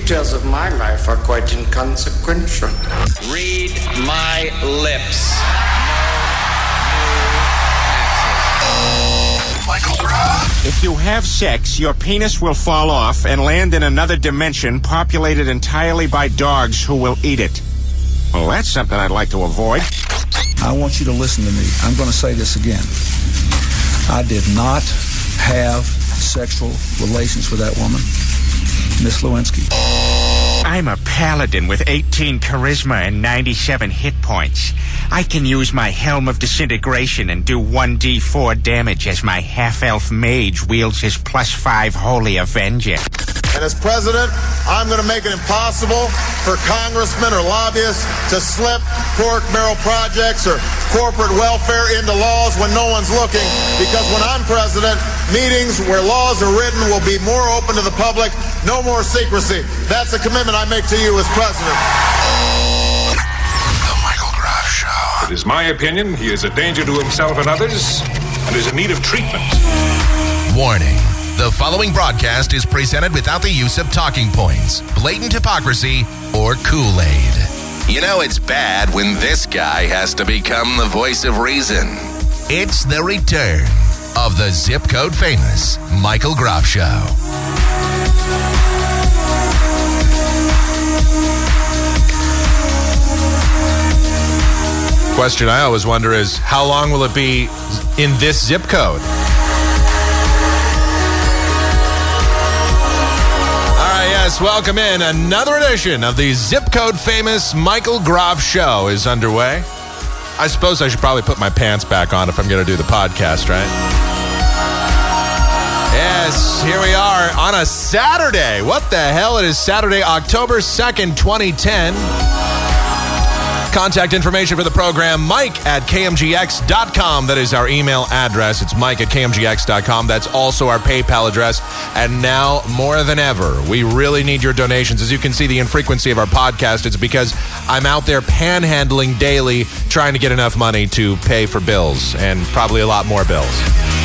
details of my life are quite inconsequential. Read my lips. If you have sex, your penis will fall off and land in another dimension populated entirely by dogs who will eat it. Well, that's something I'd like to avoid. I want you to listen to me. I'm going to say this again. I did not have sexual relations with that woman, Miss Lewinsky. I'm a paladin with 18 charisma and 97 hit points. I can use my Helm of Disintegration and do 1d4 damage as my half-elf mage wields his plus 5 Holy Avenger. And as president, I'm going to make it impossible for congressmen or lobbyists to slip pork barrel projects or corporate welfare into laws when no one's looking. Because when I'm president, meetings where laws are written will be more open to the public, no more secrecy. That's a commitment I make to you as president. The Michael Groff Show. It is my opinion he is a danger to himself and others and is in need of treatment. Warning. The following broadcast is presented without the use of talking points, blatant hypocrisy, or Kool Aid. You know it's bad when this guy has to become the voice of reason. It's the return of the zip code famous Michael Groff Show. Question I always wonder is how long will it be in this zip code? Yes, welcome in. Another edition of the zip code famous Michael Groff Show is underway. I suppose I should probably put my pants back on if I'm going to do the podcast, right? Yes, here we are on a Saturday. What the hell? It is Saturday, October 2nd, 2010. Contact information for the program, mike at kmgx.com. That is our email address. It's mike at kmgx.com. That's also our PayPal address. And now, more than ever, we really need your donations. As you can see, the infrequency of our podcast, it's because I'm out there panhandling daily trying to get enough money to pay for bills and probably a lot more bills.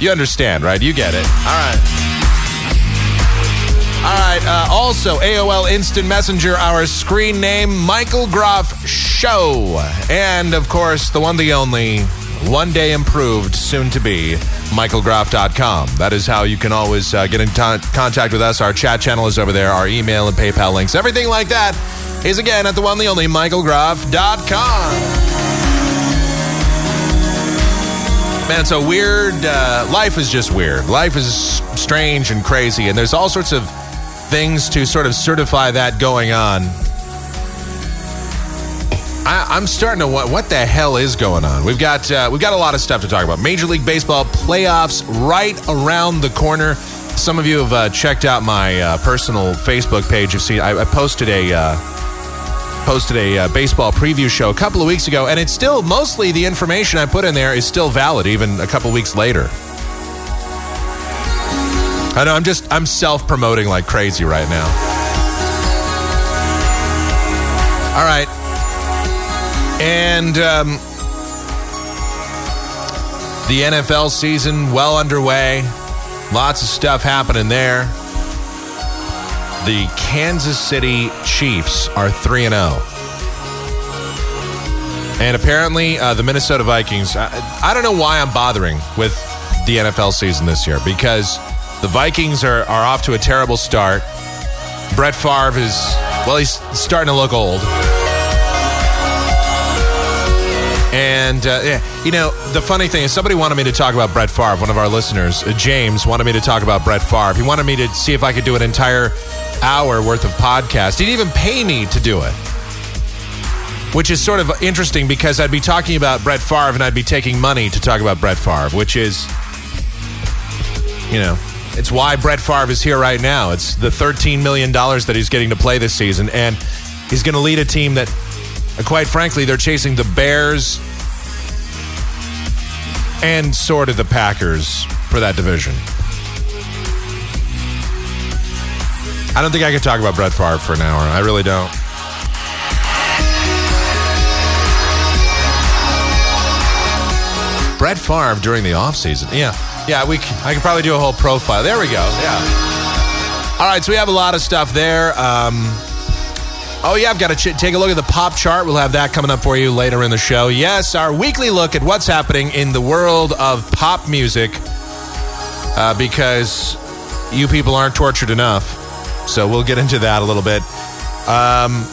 You understand, right? You get it. All right. All right. Uh, also, AOL Instant Messenger, our screen name, Michael Groff Show. And, of course, the one, the only, one day improved, soon to be, michaelgroff.com. That is how you can always uh, get in t- contact with us. Our chat channel is over there, our email and PayPal links, everything like that is, again, at the one, the only, michaelgroff.com. Man, a weird. Uh, life is just weird. Life is strange and crazy, and there's all sorts of things to sort of certify that going on. I, I'm starting to what what the hell is going on? We've got uh, we've got a lot of stuff to talk about. Major League Baseball playoffs right around the corner. Some of you have uh, checked out my uh, personal Facebook page. You've seen I, I posted a uh, posted a uh, baseball preview show a couple of weeks ago, and it's still mostly the information I put in there is still valid even a couple weeks later. I know I'm just I'm self promoting like crazy right now. All right, and um, the NFL season well underway. Lots of stuff happening there. The Kansas City Chiefs are three and zero. And apparently, uh, the Minnesota Vikings. I, I don't know why I'm bothering with the NFL season this year because the Vikings are, are off to a terrible start. Brett Favre is, well, he's starting to look old. And, uh, yeah, you know, the funny thing is, somebody wanted me to talk about Brett Favre. One of our listeners, uh, James, wanted me to talk about Brett Favre. He wanted me to see if I could do an entire hour worth of podcast. He didn't even pay me to do it which is sort of interesting because I'd be talking about Brett Favre and I'd be taking money to talk about Brett Favre, which is, you know, it's why Brett Favre is here right now. It's the $13 million that he's getting to play this season, and he's going to lead a team that, uh, quite frankly, they're chasing the Bears and sort of the Packers for that division. I don't think I could talk about Brett Favre for an hour. I really don't. Brett Favre during the offseason. Yeah. Yeah, we I could probably do a whole profile. There we go. Yeah. All right, so we have a lot of stuff there. Um, oh, yeah, I've got to ch- take a look at the pop chart. We'll have that coming up for you later in the show. Yes, our weekly look at what's happening in the world of pop music uh, because you people aren't tortured enough. So we'll get into that a little bit. Um,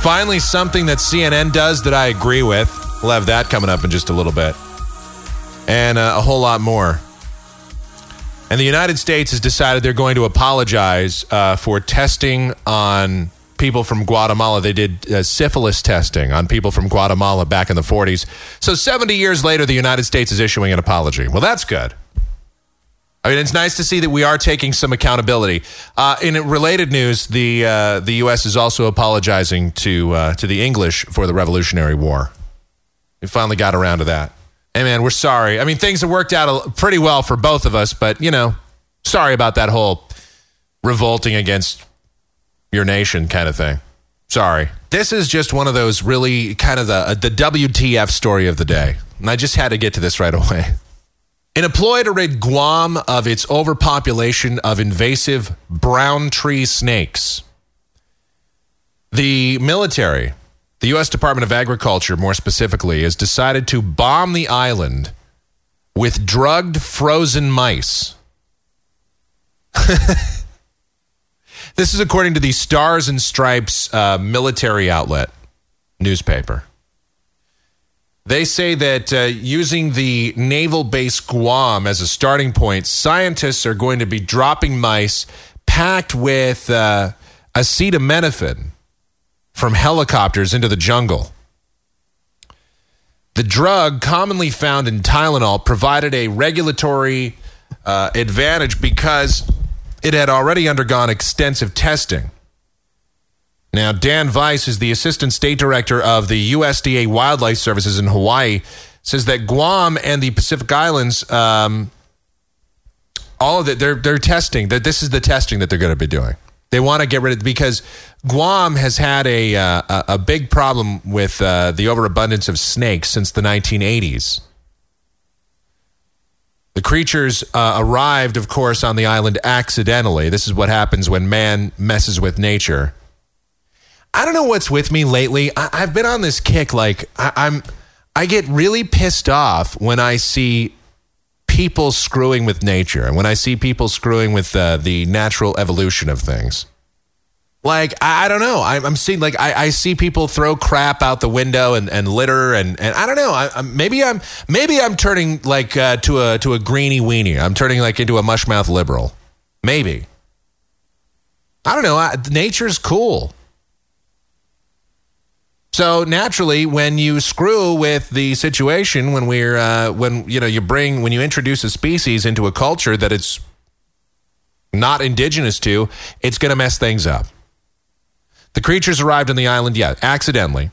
finally, something that CNN does that I agree with. We'll have that coming up in just a little bit. And uh, a whole lot more. And the United States has decided they're going to apologize uh, for testing on people from Guatemala. They did uh, syphilis testing on people from Guatemala back in the 40s. So 70 years later, the United States is issuing an apology. Well, that's good. I mean, it's nice to see that we are taking some accountability. Uh, in related news, the uh, the U.S. is also apologizing to uh, to the English for the Revolutionary War. We finally got around to that. Hey, man, we're sorry. I mean, things have worked out pretty well for both of us, but you know, sorry about that whole revolting against your nation kind of thing. Sorry. This is just one of those really kind of the the WTF story of the day, and I just had to get to this right away. In a ploy to rid Guam of its overpopulation of invasive brown tree snakes, the military, the U.S. Department of Agriculture more specifically, has decided to bomb the island with drugged frozen mice. this is according to the Stars and Stripes uh, military outlet newspaper. They say that uh, using the naval base Guam as a starting point, scientists are going to be dropping mice packed with uh, acetaminophen from helicopters into the jungle. The drug, commonly found in Tylenol, provided a regulatory uh, advantage because it had already undergone extensive testing. Now, Dan Vice is the assistant state director of the USDA Wildlife Services in Hawaii. Says that Guam and the Pacific Islands, um, all of it, they're they're testing that this is the testing that they're going to be doing. They want to get rid of because Guam has had a uh, a, big problem with uh, the overabundance of snakes since the 1980s. The creatures uh, arrived, of course, on the island accidentally. This is what happens when man messes with nature. I don't know what's with me lately. I, have been on this kick. Like I, I'm, I get really pissed off when I see people screwing with nature and when I see people screwing with uh, the natural evolution of things. Like I, I don't know. I, I'm seeing like I, I, see people throw crap out the window and, and litter and, and I don't know. I, maybe I'm maybe I'm turning like uh, to a to a greeny weenie. I'm turning like into a mushmouth liberal. Maybe. I don't know. nature's cool. So naturally, when you screw with the situation, when we're uh, when you know you bring when you introduce a species into a culture that it's not indigenous to, it's going to mess things up. The creatures arrived on the island, yeah, accidentally.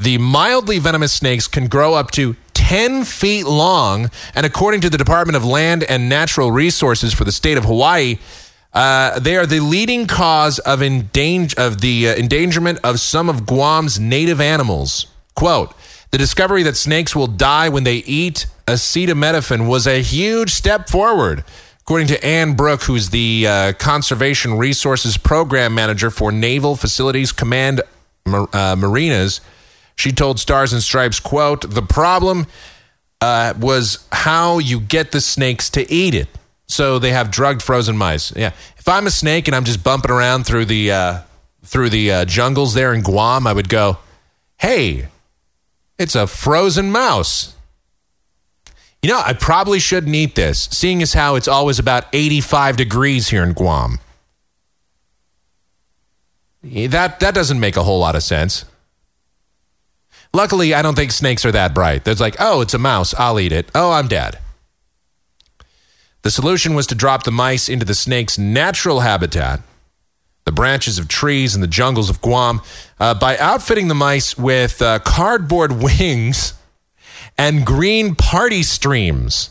The mildly venomous snakes can grow up to 10 feet long, and according to the Department of Land and Natural Resources for the state of Hawaii, uh, they are the leading cause of, endanger- of the uh, endangerment of some of Guam's native animals. Quote, the discovery that snakes will die when they eat acetaminophen was a huge step forward. According to Anne Brooke, who's the uh, Conservation Resources Program Manager for Naval Facilities Command uh, Marianas, she told Stars and Stripes, quote, the problem uh, was how you get the snakes to eat it. So they have drugged frozen mice. Yeah. If I'm a snake and I'm just bumping around through the uh, through the uh, jungles there in Guam, I would go, "Hey, it's a frozen mouse." You know, I probably shouldn't eat this, seeing as how it's always about 85 degrees here in Guam. That that doesn't make a whole lot of sense. Luckily, I don't think snakes are that bright. There's like, "Oh, it's a mouse. I'll eat it. Oh, I'm dead." The solution was to drop the mice into the snake's natural habitat, the branches of trees and the jungles of Guam, uh, by outfitting the mice with uh, cardboard wings and green party streams.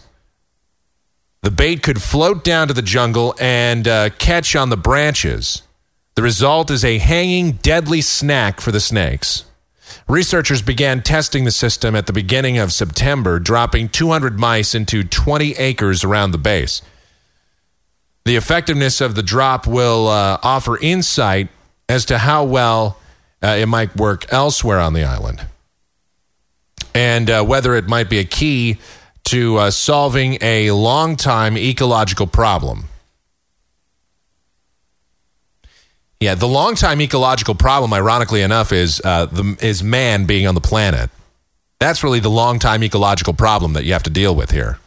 The bait could float down to the jungle and uh, catch on the branches. The result is a hanging, deadly snack for the snakes. Researchers began testing the system at the beginning of September, dropping 200 mice into 20 acres around the base. The effectiveness of the drop will uh, offer insight as to how well uh, it might work elsewhere on the island and uh, whether it might be a key to uh, solving a long time ecological problem. Yeah, the long time ecological problem, ironically enough, is uh, the is man being on the planet. That's really the long time ecological problem that you have to deal with here.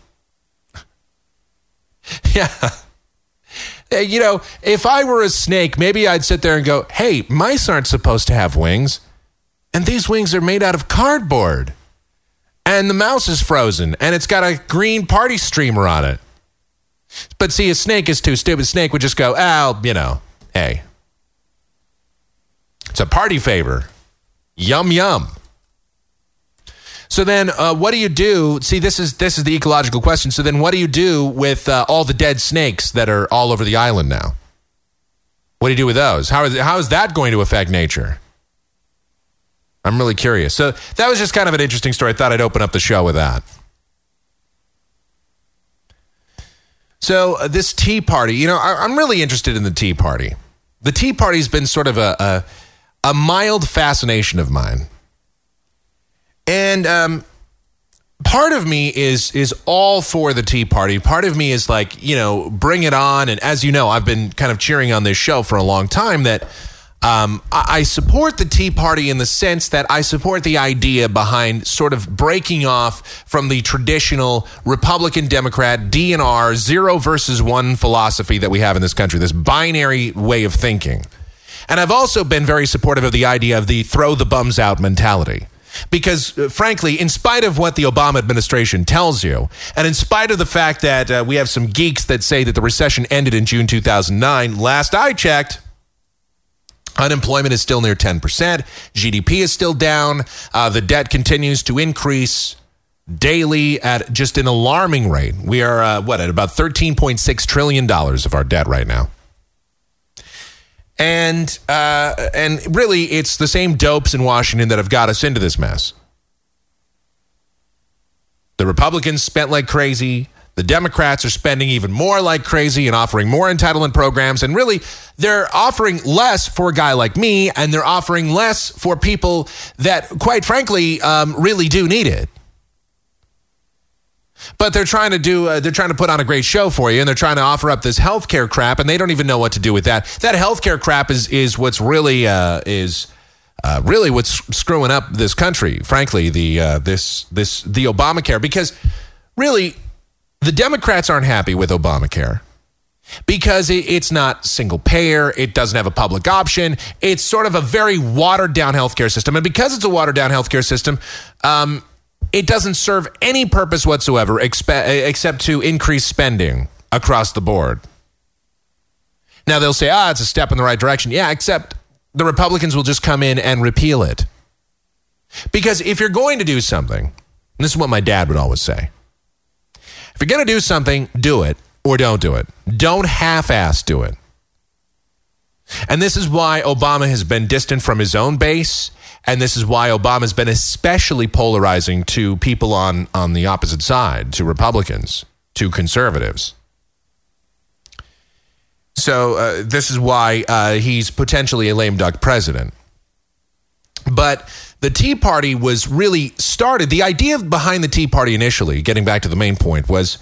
yeah. You know, if I were a snake, maybe I'd sit there and go, hey, mice aren't supposed to have wings. And these wings are made out of cardboard. And the mouse is frozen and it's got a green party streamer on it. But see, a snake is too stupid. Snake would just go, oh, you know, hey. It's a party favor. Yum, yum. So then, uh, what do you do? See, this is this is the ecological question. So then, what do you do with uh, all the dead snakes that are all over the island now? What do you do with those? How is how is that going to affect nature? I'm really curious. So that was just kind of an interesting story. I thought I'd open up the show with that. So uh, this Tea Party, you know, I, am really interested in the Tea Party. The Tea Party's been sort of a a, a mild fascination of mine. And um, part of me is is all for the Tea Party. Part of me is like, you know, bring it on. And as you know, I've been kind of cheering on this show for a long time that um, I support the Tea Party in the sense that I support the idea behind sort of breaking off from the traditional Republican Democrat DNR zero versus one philosophy that we have in this country, this binary way of thinking. And I've also been very supportive of the idea of the throw the bums out mentality. Because, uh, frankly, in spite of what the Obama administration tells you, and in spite of the fact that uh, we have some geeks that say that the recession ended in June 2009, last I checked, Unemployment is still near 10%. GDP is still down. Uh, the debt continues to increase daily at just an alarming rate. We are, uh, what, at about $13.6 trillion of our debt right now. And uh, and really, it's the same dopes in Washington that have got us into this mess. The Republicans spent like crazy. The Democrats are spending even more like crazy and offering more entitlement programs. And really, they're offering less for a guy like me, and they're offering less for people that, quite frankly, um, really do need it. But they're trying to do, uh, they're trying to put on a great show for you, and they're trying to offer up this healthcare crap, and they don't even know what to do with that. That healthcare crap is is what's really uh, is uh, really what's screwing up this country. Frankly, the uh, this this the Obamacare because really the Democrats aren't happy with Obamacare because it's not single payer. It doesn't have a public option. It's sort of a very watered down healthcare system. And because it's a watered down healthcare system, um, it doesn't serve any purpose whatsoever expe- except to increase spending across the board. Now they'll say, ah, it's a step in the right direction. Yeah, except the Republicans will just come in and repeal it. Because if you're going to do something, this is what my dad would always say if you're going to do something, do it or don't do it. Don't half ass do it. And this is why Obama has been distant from his own base. And this is why Obama has been especially polarizing to people on, on the opposite side, to Republicans, to conservatives. So uh, this is why uh, he's potentially a lame duck president. But the Tea Party was really started. The idea behind the Tea Party initially, getting back to the main point, was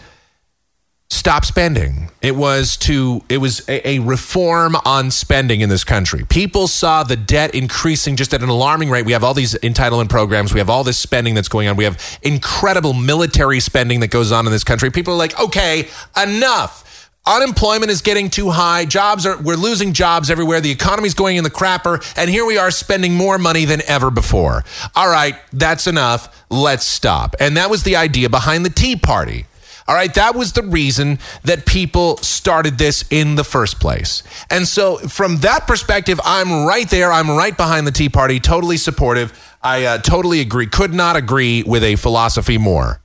stop spending. It was to it was a, a, reform on spending in this country. People saw the debt increasing just at an alarming rate. We have all these entitlement programs. We have all this spending that's going on. We have incredible military spending that goes on in this country. People are like, "Okay, enough." Unemployment is getting too high. Jobs are, we're losing jobs everywhere. The economy's going in the crapper. And here we are spending more money than ever before. All right, that's enough. Let's stop. And that was the idea behind the Tea Party. All right, that was the reason that people started this in the first place. And so, from that perspective, I'm right there. I'm right behind the Tea Party, totally supportive. I uh, totally agree. Could not agree with a philosophy more.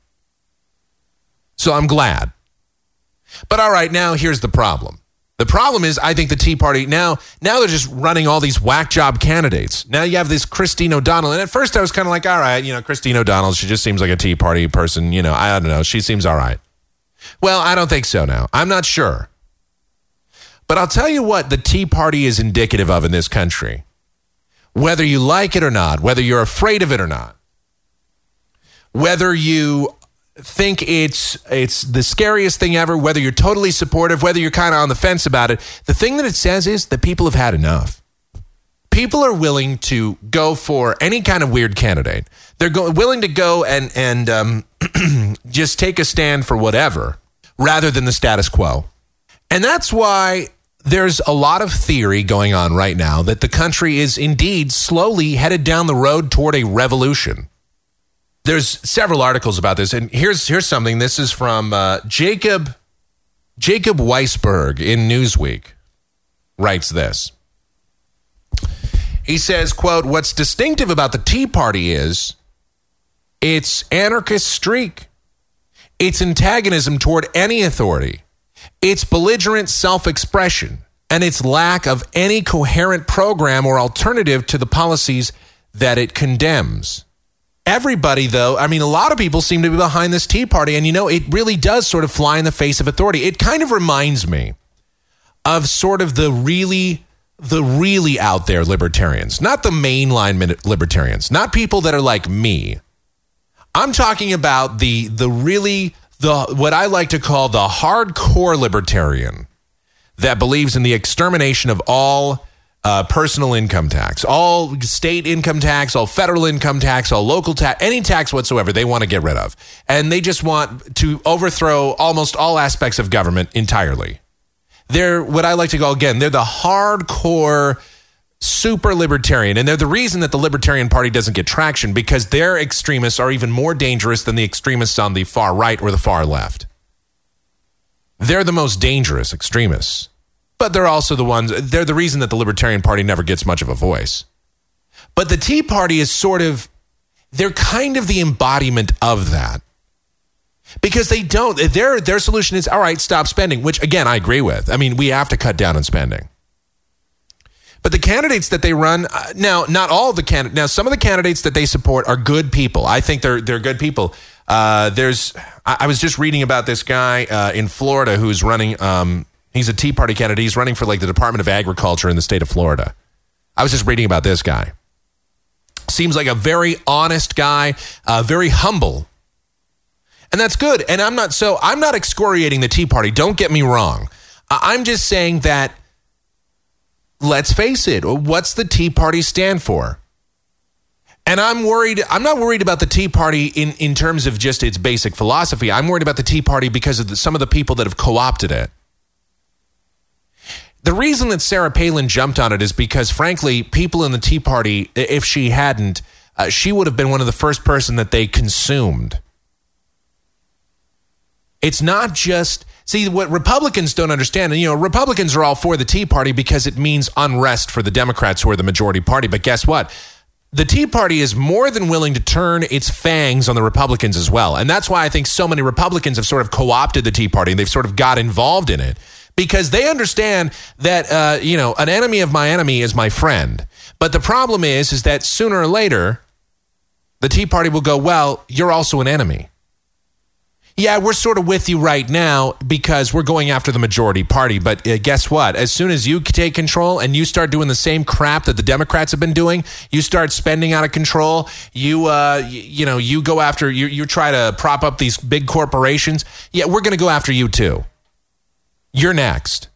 So, I'm glad. But all right, now here's the problem. The problem is, I think the Tea Party now, now they're just running all these whack job candidates. Now you have this Christine O'Donnell, and at first I was kind of like, all right, you know, Christine O'Donnell, she just seems like a Tea Party person. You know, I don't know, she seems all right. Well, I don't think so. Now I'm not sure. But I'll tell you what the Tea Party is indicative of in this country. Whether you like it or not, whether you're afraid of it or not, whether you think it's it's the scariest thing ever, whether you're totally supportive, whether you're kind of on the fence about it, the thing that it says is that people have had enough. People are willing to go for any kind of weird candidate. They're go- willing to go and and um, just take a stand for whatever, rather than the status quo. And that's why there's a lot of theory going on right now that the country is indeed slowly headed down the road toward a revolution there's several articles about this, and here's here's something. This is from uh, Jacob Jacob Weisberg in Newsweek. Writes this. He says, "quote What's distinctive about the Tea Party is its anarchist streak, its antagonism toward any authority, its belligerent self-expression, and its lack of any coherent program or alternative to the policies that it condemns." Everybody, though, I mean, a lot of people seem to be behind this Tea Party. And, you know, it really does sort of fly in the face of authority. It kind of reminds me of sort of the really, the really out there libertarians, not the mainline libertarians, not people that are like me. I'm talking about the, the really, the, what I like to call the hardcore libertarian that believes in the extermination of all uh, personal income tax, all state income tax, all federal income tax, all local tax, any tax whatsoever they want to get rid of. And they just want to overthrow almost all aspects of government entirely. They're what I like to call, again, they're the hardcore super libertarian. And they're the reason that the Libertarian Party doesn't get traction because their extremists are even more dangerous than the extremists on the far right or the far left. They're the most dangerous extremists but they're also the ones, they're the reason that the Libertarian Party never gets much of a voice. But the Tea Party is sort of, they're kind of the embodiment of that. Because they don't, their, their solution is, all right, stop spending, which again, I agree with. I mean, we have to cut down on spending. But the candidates that they run uh, now, not all the candidates. Now, some of the candidates that they support are good people. I think they're they're good people. Uh, there's, I, I, was just reading about this guy uh, in Florida who's running um, He's a Tea Party candidate. He's running for like the Department of Agriculture in the state of Florida. I was just reading about this guy. Seems like a very honest guy, uh, very humble. And that's good. And I'm not so, I'm not excoriating the Tea Party. Don't get me wrong. I'm just saying that, let's face it, what's the Tea Party stand for? And I'm worried, I'm not worried about the Tea Party in, in terms of just its basic philosophy. I'm worried about the Tea Party because of the, some of the people that have co opted it. The reason that Sarah Palin jumped on it is because, frankly, people in the Tea Party, if she hadn't, uh, she would have been one of the first person that they consumed. It's not just see what Republicans don't understand. And you know, Republicans are all for the Tea Party because it means unrest for the Democrats who are the majority party. But guess what? The Tea Party is more than willing to turn its fangs on the Republicans as well. And that's why I think so many Republicans have sort of co opted the Tea Party and they've sort of got involved in it because they understand that uh, you know an enemy of my enemy is my friend. But the problem is, is that sooner or later, the Tea Party will go, well, you're also an enemy. Yeah, we're sort of with you right now because we're going after the majority party. But uh, guess what? As soon as you take control and you start doing the same crap that the Democrats have been doing, you start spending out of control. You, uh, you, you know, you go after you. You try to prop up these big corporations. Yeah, we're going to go after you too. You're next.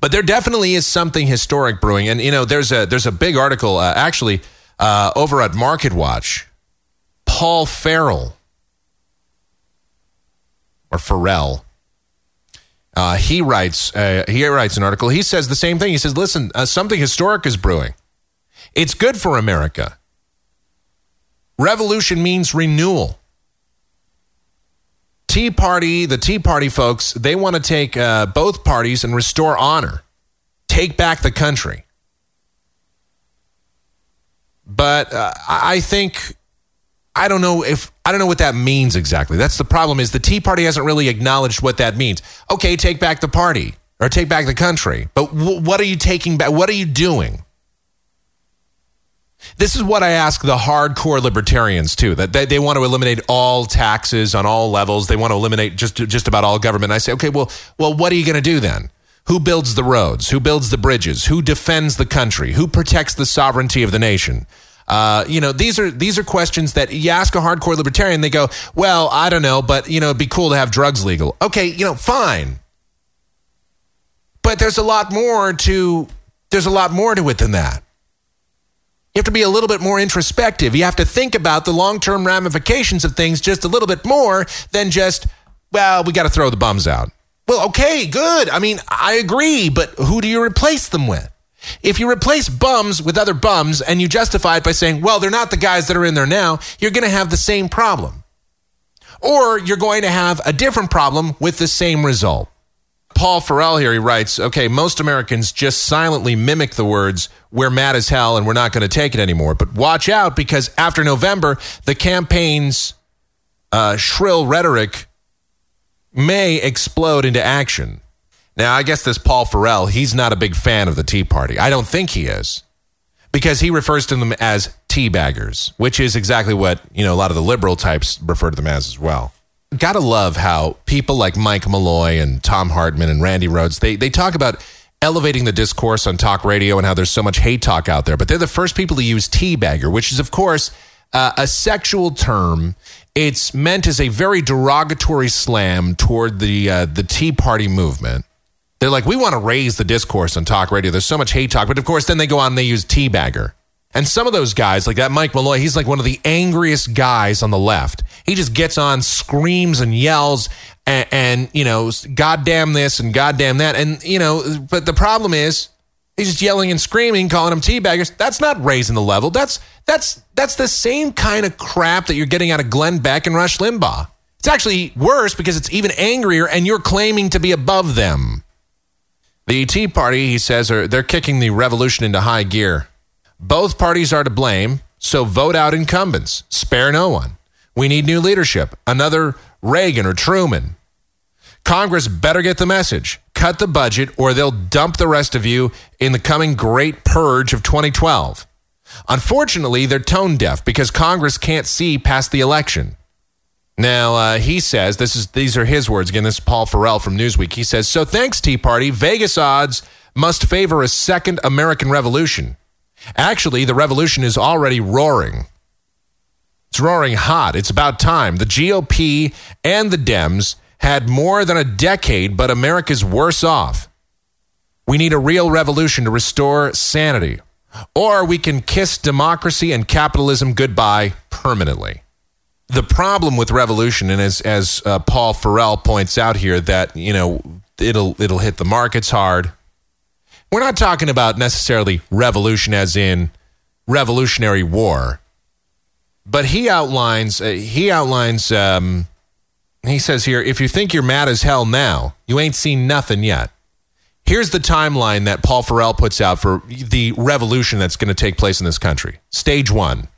But there definitely is something historic brewing, and you know, there's a there's a big article uh, actually uh, over at MarketWatch. Paul Farrell or Farrell. Uh, he writes uh, he writes an article. He says the same thing. He says, "Listen, uh, something historic is brewing. It's good for America. Revolution means renewal. Tea Party, the Tea Party folks, they want to take uh, both parties and restore honor, take back the country. But uh, I think I don't know if I don't know what that means exactly. That's the problem. Is the Tea Party hasn't really acknowledged what that means? Okay, take back the party or take back the country, but w- what are you taking back? What are you doing? This is what I ask the hardcore libertarians too. That they, they want to eliminate all taxes on all levels. They want to eliminate just just about all government. I say, okay, well, well, what are you going to do then? Who builds the roads? Who builds the bridges? Who defends the country? Who protects the sovereignty of the nation? Uh, you know, these are these are questions that you ask a hardcore libertarian. They go, well, I don't know, but you know, it'd be cool to have drugs legal. Okay, you know, fine. But there's a lot more to there's a lot more to it than that. You have to be a little bit more introspective. You have to think about the long term ramifications of things just a little bit more than just, well, we got to throw the bums out. Well, okay, good. I mean, I agree, but who do you replace them with? If you replace bums with other bums and you justify it by saying, well, they're not the guys that are in there now, you're going to have the same problem. Or you're going to have a different problem with the same result. Paul Farrell here, he writes, okay, most Americans just silently mimic the words, we're mad as hell and we're not going to take it anymore. But watch out because after November, the campaign's uh, shrill rhetoric may explode into action. Now, I guess this Paul Farrell, he's not a big fan of the Tea Party. I don't think he is because he refers to them as tea baggers, which is exactly what, you know, a lot of the liberal types refer to them as as well gotta love how people like Mike Malloy and Thom Hartmann and Randi Rhodes they they talk about elevating the discourse on talk radio and how there's so much hate talk out there. But they're the first people to use tea bagger, which is of course uh, a sexual term. It's meant as a very derogatory slam toward the uh, the Tea Party movement. They're like, we want to raise the discourse on talk radio. There's so much hate talk, but of course, then they go on and they use teabagger. And some of those guys, like that Mike Malloy, he's like one of the angriest guys on the left. He just gets on, screams and yells, and, and you know, goddamn this and goddamn that. And, you know, but the problem is he's just yelling and screaming, calling them teabaggers. That's not raising the level. That's that's that's the same kind of crap that you're getting out of Glenn Beck and Rush Limbaugh. It's actually worse because it's even angrier and you're claiming to be above them. The Tea Party, he says, are they're kicking the revolution into high gear. Both parties are to blame, so vote out incumbents. Spare no one. We need new leadership, another Reagan or Truman. Congress better get the message. Cut the budget, or they'll dump the rest of you in the coming great purge of 2012. Unfortunately, they're tone deaf because Congress can't see past the election. Now, uh, he says, this is these are his words. Again, this is Paul Farrell from Newsweek. He says, So thanks, Tea Party. Vegas odds must favor a second American Revolution. Actually, the revolution is already roaring. It's roaring hot. It's about time. The GOP and the Dems had more than a decade, but America's worse off. We need a real revolution to restore sanity. Or we can kiss democracy and capitalism goodbye permanently. The problem with revolution, and as, as uh, Paul Farrell points out here, that you know it'll it'll hit the markets hard, we're not talking about necessarily revolution as in revolutionary war, but he outlines uh, he outlines um, he says here if you think you're mad as hell now, you ain't seen nothing yet. Here's the timeline that Paul Farrell puts out for the revolution that's going to take place in this country. Stage one.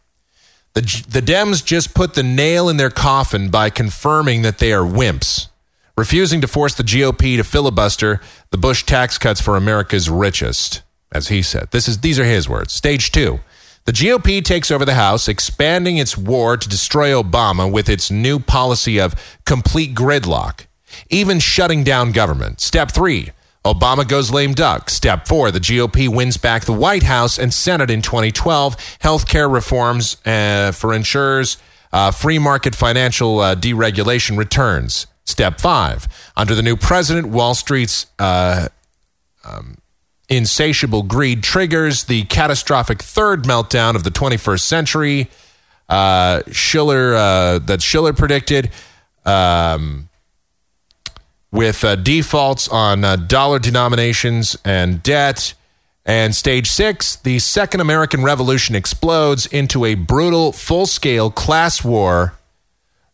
The, the Dems just put the nail in their coffin by confirming that they are wimps refusing to force the GOP to filibuster the Bush tax cuts for America's richest, as he said. This is these are his words. Stage 2. The GOP takes over the House, expanding its war to destroy Obama with its new policy of complete gridlock, even shutting down government. Step 3. Obama goes lame duck. Step four, the GOP wins back the White House and Senate in 2012. Healthcare reforms uh, for insurers, uh, free market financial uh, deregulation returns. Step five, under the new president, Wall Street's uh, um, insatiable greed triggers the catastrophic third meltdown of the 21st century. Uh, Shiller, uh, that Shiller predicted, um, with uh, defaults on uh, dollar denominations and debt. And stage six, the Second American Revolution explodes into a brutal, full scale class war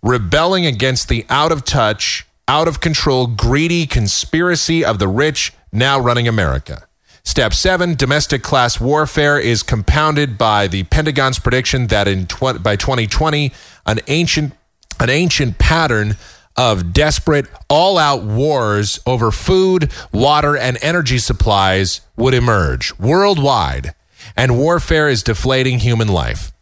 rebelling against the out of touch, out of control, greedy conspiracy of the rich now running America. Step seven, domestic class warfare is compounded by the Pentagon's prediction that in tw- by 2020, an ancient, an ancient pattern of desperate, all out wars over food, water, and energy supplies would emerge worldwide and warfare is deflating human life.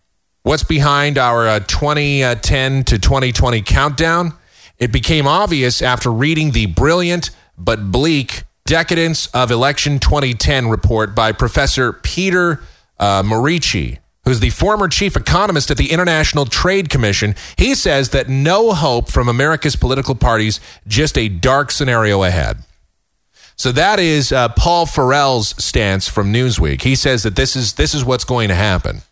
What's behind our uh, 2010 to 2020 countdown? It became obvious after reading the brilliant but bleak Decadence of Election 2010 report by Professor Peter uh, Morici, who's the former chief economist at the International Trade Commission. He says that no hope from America's political parties, just a dark scenario ahead. So that is uh, Paul Farrell's stance from Newsweek. He says that this is this is what's going to happen.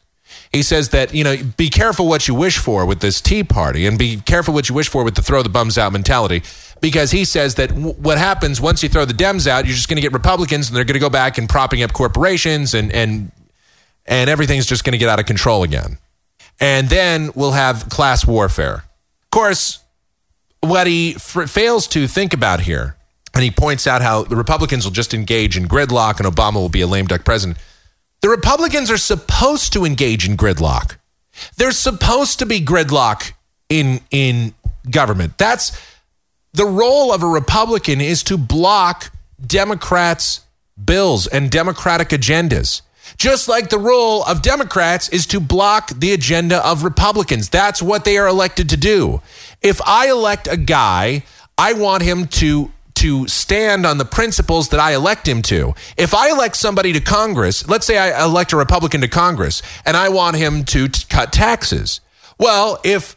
He says that you know be careful what you wish for with this Tea Party, and be careful what you wish for with the throw the bums out mentality, because he says that w- what happens once you throw the Dems out, you're just going to get Republicans, and they're going to go back and propping up corporations, and and and everything's just going to get out of control again, and then we'll have class warfare. Of course, what he fails to think about here and he points out how the Republicans will just engage in gridlock and Obama will be a lame duck president. The Republicans are supposed to engage in gridlock. There's supposed to be gridlock in in government. That's the role of a Republican is to block Democrats' bills and Democratic agendas. Just like the role of Democrats is to block the agenda of Republicans. That's what they are elected to do. If I elect a guy, I want him to to stand on the principles that I elect him to. If I elect somebody to Congress, let's say I elect a Republican to Congress and I want him to t- cut taxes. Well, if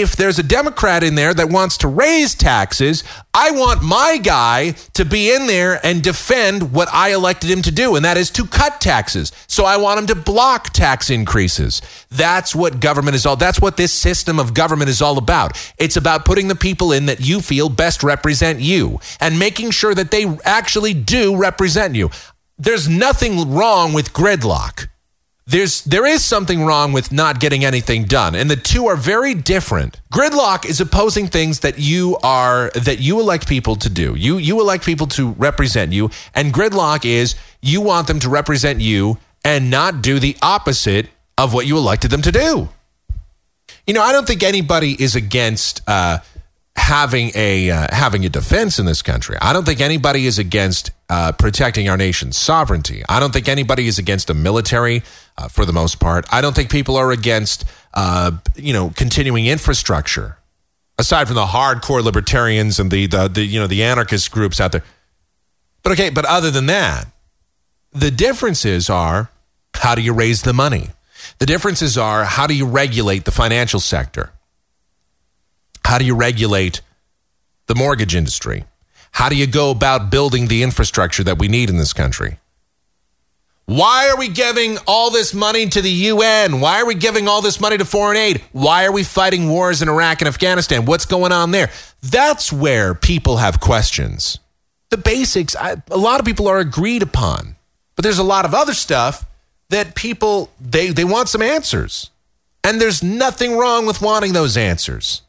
if there's a Democrat in there that wants to raise taxes, I want my guy to be in there and defend what I elected him to do, and that is to cut taxes. So I want him to block tax increases. That's what government is all. That's what this system of government is all about. It's about putting the people in that you feel best represent you and making sure that they actually do represent you. There's nothing wrong with gridlock there's there is something wrong with not getting anything done and the two are very different. Gridlock is opposing things that you are that you elect people to do. You you elect people to represent you and gridlock is you want them to represent you and not do the opposite of what you elected them to do. You know i don't think anybody is against uh, having a uh, having a defense in this country. I don't think anybody is against uh, protecting our nation's sovereignty. I don't think anybody is against a military uh, for the most part. I don't think people are against uh, you know continuing infrastructure. Aside from the hardcore libertarians and the, the the you know the anarchist groups out there. But okay, but other than that, the differences are how do you raise the money? The differences are how do you regulate the financial sector? How do you regulate the mortgage industry? How do you go about building the infrastructure that we need in this country? Why are we giving all this money to the UN? Why are we giving all this money to foreign aid? Why are we fighting wars in Iraq and Afghanistan? What's going on there? That's where people have questions. The basics, I, a lot of people are agreed upon, but there's a lot of other stuff that people they they want some answers. And there's nothing wrong with wanting those answers.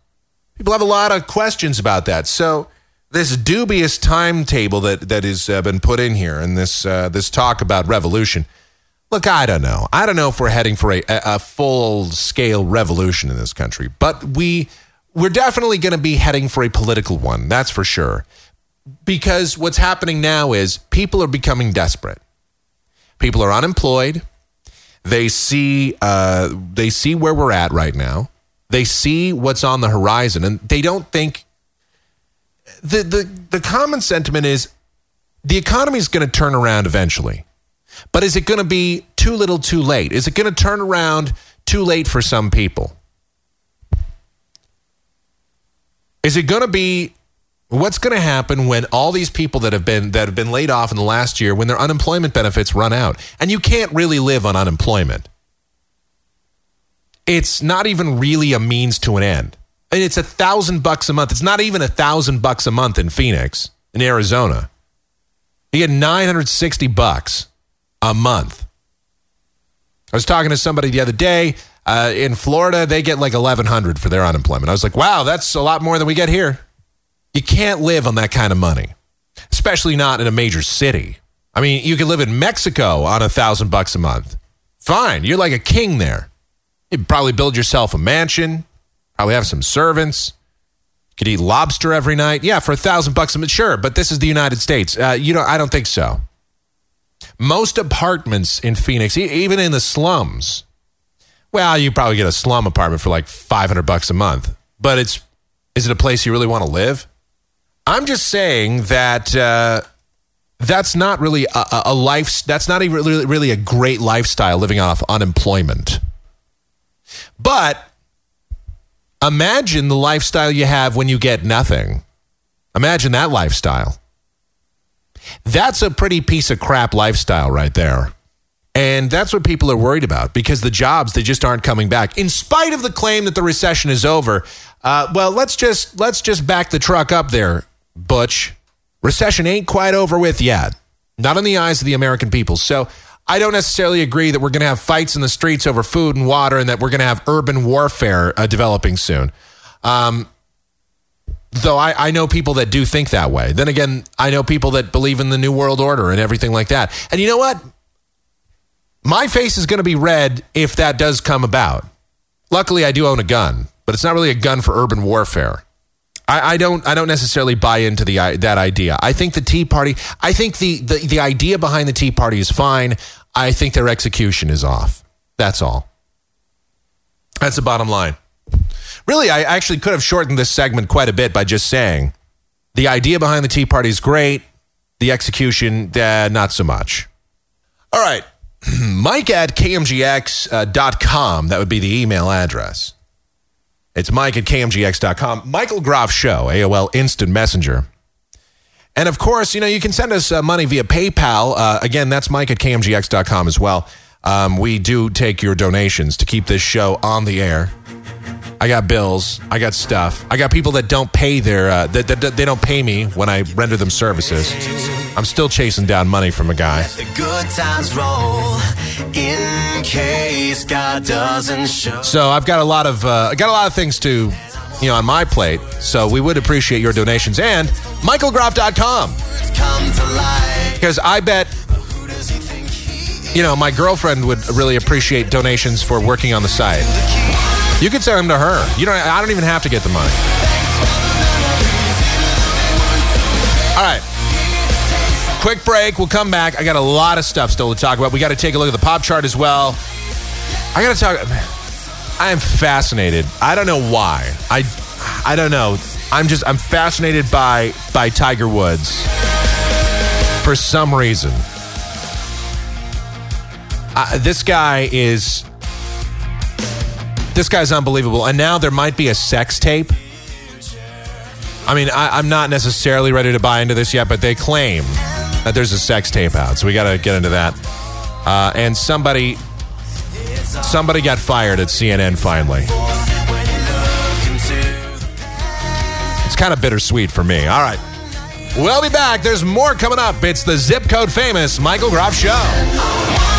People have a lot of questions about that. So this dubious timetable that that has uh, been put in here, and this uh, this talk about revolution. Look, I don't know. I don't know if we're heading for a, a full scale revolution in this country, but we we're definitely going to be heading for a political one. That's for sure. Because what's happening now is people are becoming desperate. People are unemployed. They see uh, they see where we're at right now. They see what's on the horizon and they don't think the the, the common sentiment is the economy is going to turn around eventually. But is it going to be too little too late? Is it going to turn around too late for some people? Is it going to be what's going to happen when all these people that have been that have been laid off in the last year when their unemployment benefits run out and you can't really live on unemployment? it's not even really a means to an end. And it's a thousand bucks a month. It's not even a thousand bucks a month in Phoenix, in Arizona. You get 960 bucks a month. I was talking to somebody the other day uh, in Florida. They get like 1100 for their unemployment. I was like, wow, that's a lot more than we get here. You can't live on that kind of money, especially not in a major city. I mean, you can live in Mexico on a thousand bucks a month. Fine. You're like a king there. You'd probably build yourself a mansion, probably have some servants. Could eat lobster every night. Yeah, for a thousand bucks a month, sure. But this is the United States. Uh, you know, I don't think so. Most apartments in Phoenix, even in the slums, well, you probably get a slum apartment for like 500 bucks a month, but it's is it a place you really want to live? I'm just saying that uh, that's not really a, a- a life. That's not even really, really a great lifestyle living off unemployment. But imagine the lifestyle you have when you get nothing. Imagine that lifestyle. That's a pretty piece of crap lifestyle right there. And that's what people are worried about because the jobs they just aren't coming back. In spite of the claim that the recession is over, uh, well, let's just let's just back the truck up there, Butch. Recession ain't quite over with yet, not in the eyes of the American people. So I don't necessarily agree that we're going to have fights in the streets over food and water, and that we're going to have urban warfare uh, developing soon. Um, though I, I know people that do think that way. Then again, I know people that believe in the New World Order and everything like that. And you know what? My face is going to be red if that does come about. Luckily, I do own a gun, but it's not really a gun for urban warfare. I, I don't. I don't necessarily buy into the that idea. I think the Tea Party. I think the, the the idea behind the Tea Party is fine. I think their execution is off. That's all. That's the bottom line. Really, I actually could have shortened this segment quite a bit by just saying the idea behind the Tea Party is great. The execution, uh, not so much. All right. Mike at kmgx.com. That would be the email address. It's Mike at kmgx.com. Michael Groff Show, AOL Instant Messenger. And of course, you know, you can send us uh, money via PayPal. Uh, again, that's Mike at kmgx.com as well. Um, we do take your donations to keep this show on the air. I got bills. I got stuff. I got people that don't pay their uh, that, that, that they don't pay me when I render them services. I'm still chasing down money from a guy. The good times roll in case God doesn't show. So I've got a lot of uh, I got a lot of things to you know on my plate. So we would appreciate your donations and michaelgroff.com Come to life. because I bet you know my girlfriend would really appreciate donations for working on the site. You could send them to her. You don't. I don't even have to get the money. All right. Quick break. We'll come back. I got a lot of stuff still to talk about. We got to take a look at the pop chart as well. I got to talk. I am fascinated. I don't know why. I, I don't know. I'm just. I'm fascinated by by Tiger Woods for some reason. Uh, this guy is. This guy's unbelievable. And now there might be a sex tape. I mean, I, I'm not necessarily ready to buy into this yet, but they claim that there's a sex tape out. So we got to get into that. Uh, and somebody, somebody got fired at CNN finally. It's kind of bittersweet for me. All right. We'll be back. There's more coming up. It's the zip code famous Michael Groff Show.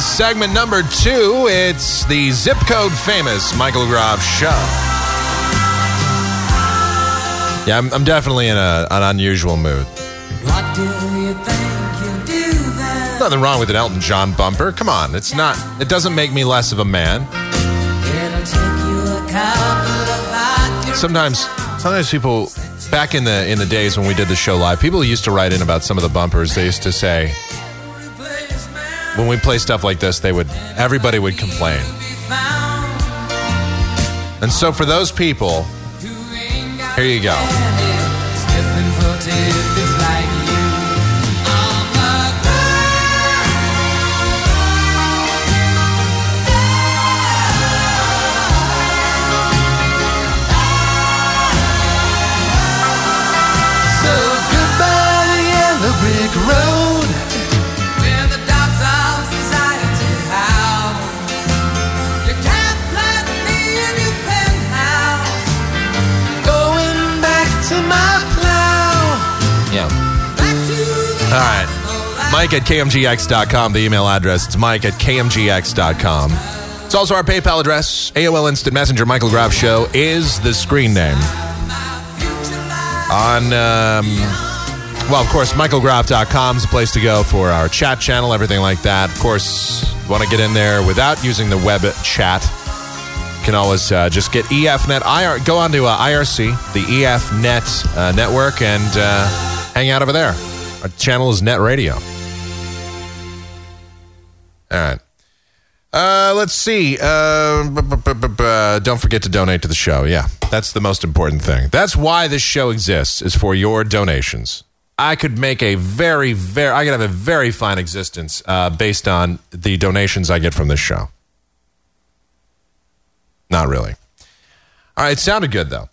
Segment number two. It's the zip code famous Michael Groff Show. Yeah, I'm, I'm definitely in a, an unusual mood. What do you think you do then? Nothing wrong with an Elton John bumper. Come on, it's not. It doesn't make me less of a man. It'll take you a couple of Sometimes, sometimes people back in the in the days when we did the show live, people used to write in about some of the bumpers. They used to say when we play stuff like this, they would everybody would complain. And so for those people, here you go. All right. Mike at KMGX.com, the email address. It's Mike at KMGX.com. It's also our PayPal address. AOL Instant Messenger Michael Groff Show is the screen name. On, um, well, of course, michaelgroff.com is the place to go for our chat channel, everything like that. Of course, want to get in there without using the web chat. Can always uh, just get EFNet IR. Go on to uh, IRC, the EFNet uh, network, and uh, hang out over there. Our channel is Net Radio. All right. Uh, let's see. Uh, bu- don't forget to donate to the show. Yeah, that's the most important thing. That's why this show exists, is for your donations. I could make a very, very, I could have a very fine existence uh, based on the donations I get from this show. Not really. All right, it sounded good though.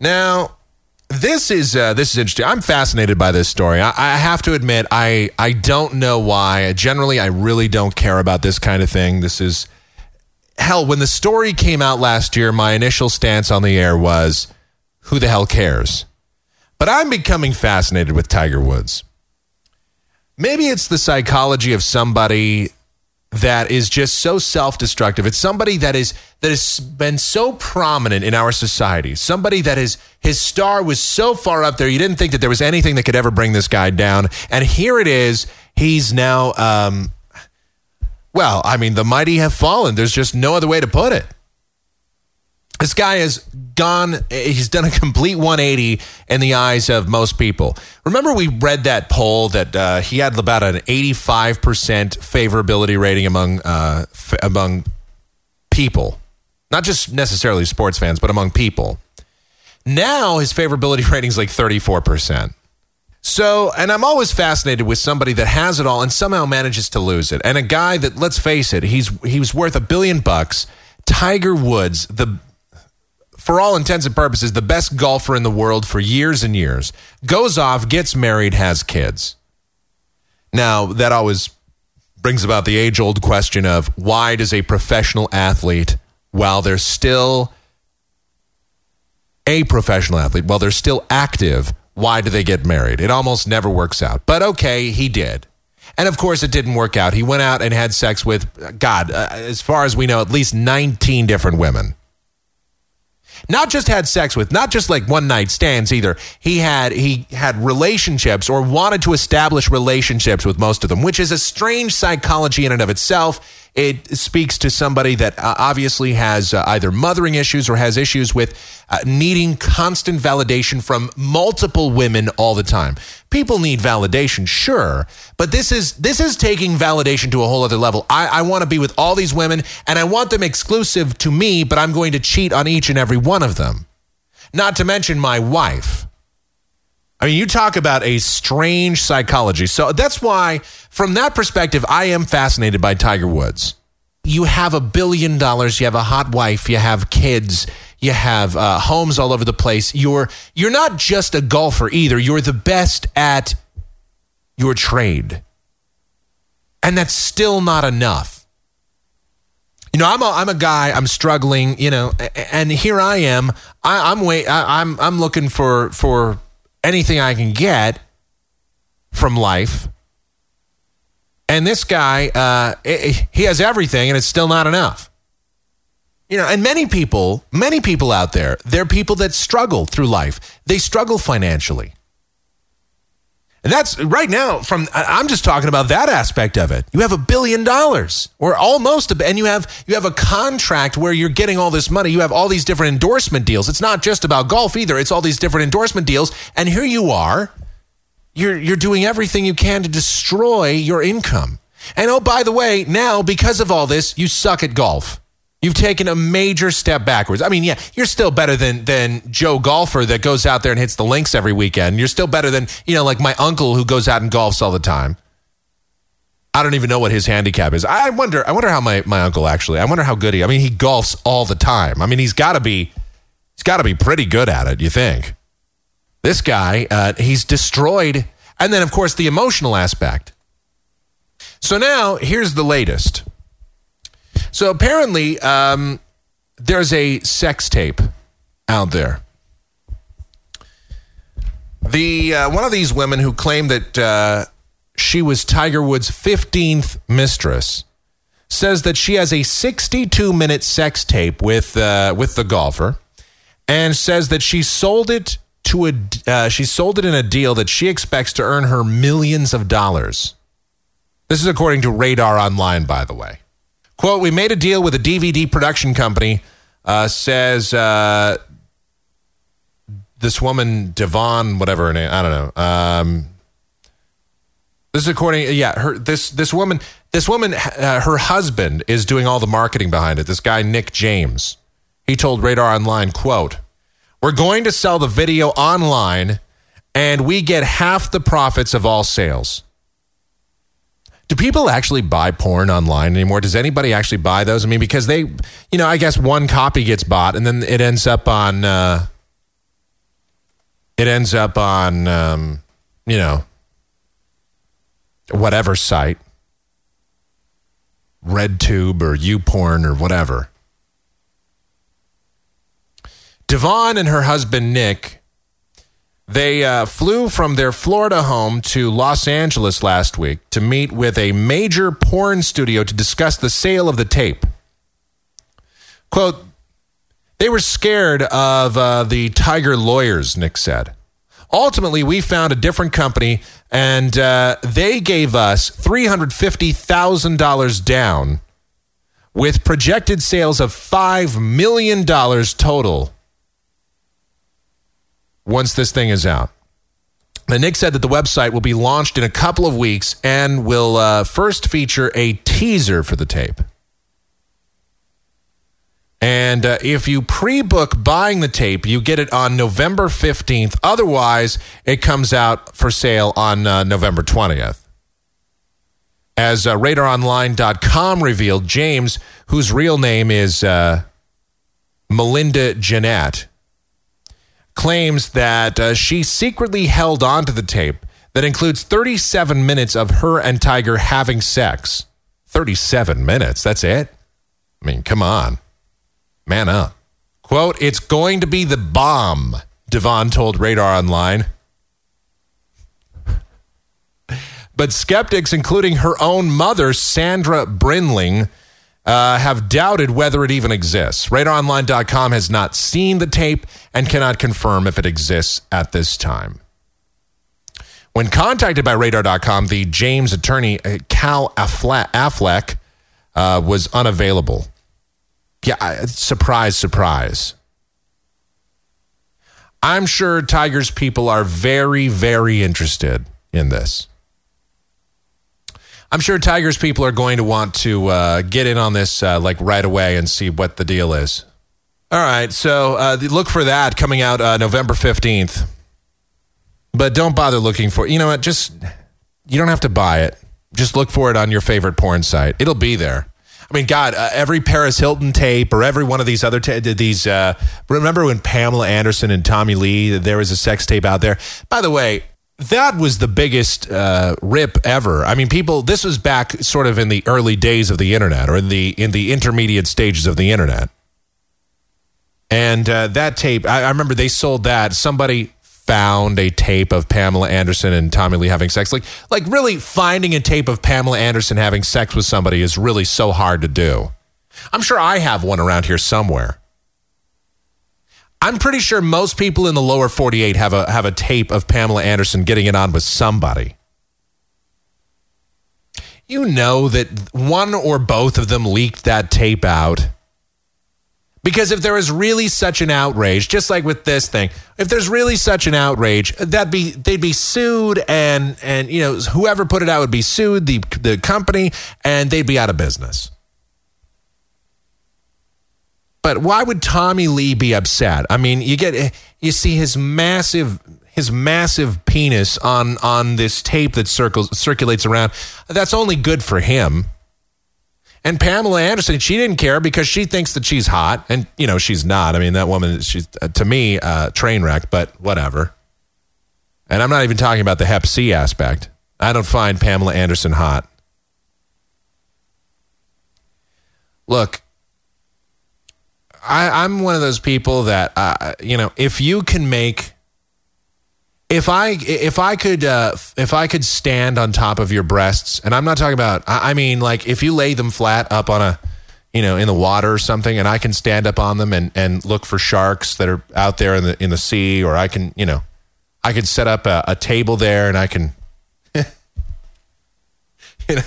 Now, this is uh, this is interesting. I'm fascinated by this story. I, I have to admit, I I don't know why. Generally, I really don't care about this kind of thing. This is hell. When the story came out last year, my initial stance on the air was, "Who the hell cares?" But I'm becoming fascinated with Tiger Woods. Maybe it's the psychology of somebody that is just so self-destructive. It's somebody that is that has been so prominent in our society. Somebody that is his star was so far up there, you didn't think that there was anything that could ever bring this guy down. And here it is. He's now, um, well, I mean, the mighty have fallen. There's just no other way to put it. This guy has gone, he's done a complete 180 in the eyes of most people. Remember, we read that poll that uh, he had about an 85% favorability rating among, uh, f- among people, not just necessarily sports fans, but among people. Now his favorability rating is like 34%. So, and I'm always fascinated with somebody that has it all and somehow manages to lose it. And a guy that, let's face it, he's he was worth a billion bucks. Tiger Woods, the for all intents and purposes, the best golfer in the world for years and years, goes off, gets married, has kids. Now, that always brings about the age old question of why does a professional athlete, while they're still a professional athlete, while they're still active, why do they get married? It almost never works out. But okay, he did. And of course, it didn't work out. He went out and had sex with, God, uh, as far as we know, at least 19 different women not just had sex with not just like one night stands either. He had he had relationships or wanted to establish relationships with most of them which is a strange psychology in and of itself it speaks to somebody that uh, obviously has uh, either mothering issues or has issues with uh, needing constant validation from multiple women all the time. People need validation sure but this is this is taking validation to a whole other level. I, I want to be with all these women and i want them exclusive to me but i'm going to cheat on each and every one of them. Not to mention my wife I mean, you talk about a strange psychology. So that's why, from that perspective, I am fascinated by Tiger Woods. You have a billion dollars, you have a hot wife, you have kids, you have uh, homes all over the place. You're you're not just a golfer either. You're the best at your trade, and that's still not enough. You know, I'm a, I'm a guy. I'm struggling. You know, and here I am. I, I'm wait. I, I'm I'm looking for for anything I can get from life. And this guy, uh, he has everything, and it's still not enough. You know, and many people, many people out there, they're people that struggle through life. They struggle financially. That's right now from I'm just talking about that aspect of it. You have a billion dollars or almost a, and you have you have a contract where you're getting all this money. You have all these different endorsement deals. It's not just about golf either. It's all these different endorsement deals and here you are. You're you're doing everything you can to destroy your income. And oh by the way, now because of all this, you suck at golf. You've taken a major step backwards. I mean, yeah, you're still better than than Joe golfer that goes out there and hits the links every weekend. You're still better than you know, like my uncle who goes out and golfs all the time. I don't even know what his handicap is. I wonder. I wonder how my, my uncle actually. I wonder how good he. I mean, he golfs all the time. I mean, he's got to be. He's got to be pretty good at it. You think? This guy, uh, he's destroyed, and then of course the emotional aspect. So now here's the latest. So apparently, um, there's a sex tape out there. The uh, one of these women who claimed that uh, she was Tiger Woods' 15th mistress says that she has a 62 minute sex tape with uh, with the golfer, and says that she sold it to a uh, she sold it in a deal that she expects to earn her millions of dollars. This is according to Radar Online, by the way. Quote, we made a deal with a DVD production company, uh, says uh, this woman, Devon, whatever her name, I don't know. Um, this is according, yeah, her this this woman, this woman, uh, her husband is doing all the marketing behind it. This guy, Nick James, he told Radar Online, quote, we're going to sell the video online and we get half the profits of all sales. Do people actually buy porn online anymore? Does anybody actually buy those? I mean, because they, you know, I guess one copy gets bought and then it ends up on, uh, it ends up on, um, you know, whatever site, RedTube or YouPorn or whatever. Devon and her husband Nick, they uh, flew from their Florida home to Los Angeles last week to meet with a major porn studio to discuss the sale of the tape. Quote, they were scared of uh, the Tiger lawyers, Nick said. Ultimately, we found a different company and uh, they gave us $350,000 down with projected sales of $5 million total once this thing is out. The Nick said that the website will be launched in a couple of weeks and will uh, first feature a teaser for the tape. And uh, if you pre book buying the tape, you get it on November 15th. Otherwise, it comes out for sale on uh, November 20th. As uh, RadarOnline.com revealed, James, whose real name is uh, Melinda Jeanette, claims that uh, she secretly held on to the tape that includes 37 minutes of her and Tiger having sex. 37 minutes, that's it? I mean, come on. Man up. Quote, it's going to be the bomb, Devon told Radar Online. But skeptics, including her own mother, Sandra Brinling, uh, have doubted whether it even exists. RadarOnline.com has not seen the tape and cannot confirm if it exists at this time. When contacted by Radar.com, the James attorney, uh, Cal Affleck, uh, was unavailable. Yeah, surprise, surprise. I'm sure Tigers people are very, very interested in this. I'm sure Tigers people are going to want to uh, get in on this uh, like right away and see what the deal is. All right, so uh, look for that coming out uh, November 15th. But don't bother looking for You know what? Just, you don't have to buy it. Just look for it on your favorite porn site. It'll be there. I mean, God, uh, every Paris Hilton tape or every one of these other ta- these. Uh, remember when Pamela Anderson and Tommy Lee? There was a sex tape out there. By the way, that was the biggest uh, rip ever. I mean, people. This was back sort of in the early days of the internet, or in the in the intermediate stages of the internet. And uh, that tape, I, I remember they sold that. Somebody found a tape of Pamela Anderson and Tommy Lee having sex. Like, like really finding a tape of Pamela Anderson having sex with somebody is really so hard to do. I'm sure I have one around here somewhere. I'm pretty sure most people in the lower 48 have a have a tape of Pamela Anderson getting it on with somebody. You know that one or both of them leaked that tape out. Because if there is really such an outrage, just like with this thing, if there's really such an outrage, that'd be they'd be sued and and you know whoever put it out would be sued the the company and they'd be out of business. But why would Tommy Lee be upset? I mean, you get you see his massive his massive penis on on this tape that circles circulates around. That's only good for him. And Pamela Anderson, she didn't care because she thinks that she's hot, and you know she's not. I mean, that woman, she's uh, to me uh, train wreck, but whatever. And I'm not even talking about the Hep C aspect. I don't find Pamela Anderson hot. Look, I, I'm one of those people that uh, you know, if you can make, if I if I could uh, if I could stand on top of your breasts, and I'm not talking about, I, I mean, like if you lay them flat up on a, you know, in the water or something, and I can stand up on them and and look for sharks that are out there in the in the sea, or I can, you know, I could set up a, a table there, and I can, you know.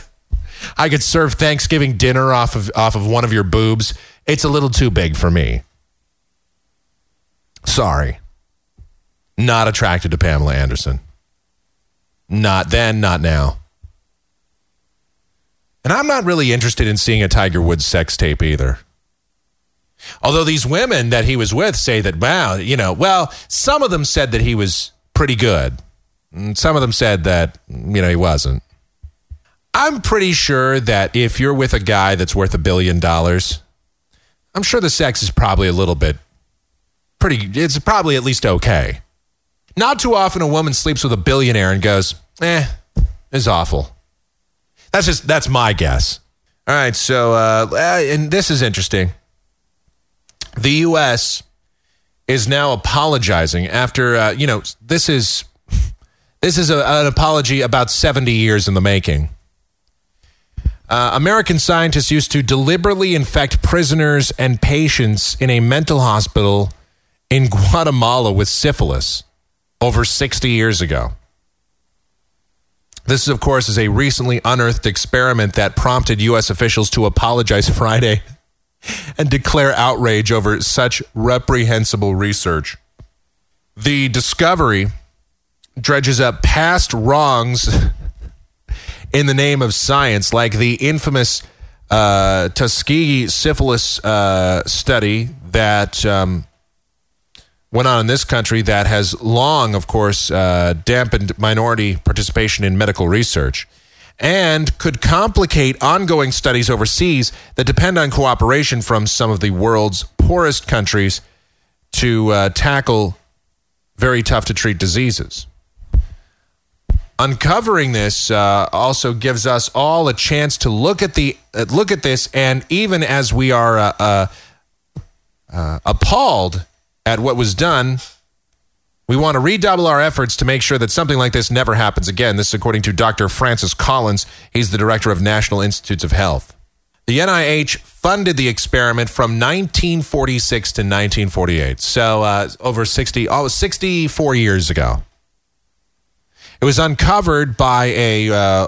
I could serve Thanksgiving dinner off of off of one of your boobs. It's a little too big for me. Sorry. Not attracted to Pamela Anderson. Not then, not now. And I'm not really interested in seeing a Tiger Woods sex tape either. Although these women that he was with say that, wow, you know, well, some of them said that he was pretty good. And some of them said that, you know, he wasn't. I'm pretty sure that if you're with a guy that's worth a billion dollars, I'm sure the sex is probably a little bit pretty, it's probably at least okay. Not too often a woman sleeps with a billionaire and goes, eh, it's awful. That's just, that's my guess. All right, so, uh, and this is interesting. The U.S. is now apologizing after, uh, you know, this is, this is a, an apology about 70 years in the making. Uh, American scientists used to deliberately infect prisoners and patients in a mental hospital in Guatemala with syphilis over 60 years ago. This, of course, is a recently unearthed experiment that prompted U.S. officials to apologize Friday and declare outrage over such reprehensible research. The discovery dredges up past wrongs in the name of science, like the infamous uh, Tuskegee syphilis uh, study that um, went on in this country that has long, of course, uh, dampened minority participation in medical research and could complicate ongoing studies overseas that depend on cooperation from some of the world's poorest countries to uh, tackle very tough to treat diseases uncovering this uh, also gives us all a chance to look at the uh, look at this, and even as we are uh, uh, uh, appalled at what was done, we want to redouble our efforts to make sure that something like this never happens again. This is according to Dr. Francis Collins. He's the director of National Institutes of Health. The NIH funded the experiment from 1946 to 1948, so uh, over 60, oh, 64 years ago. It was uncovered by a uh,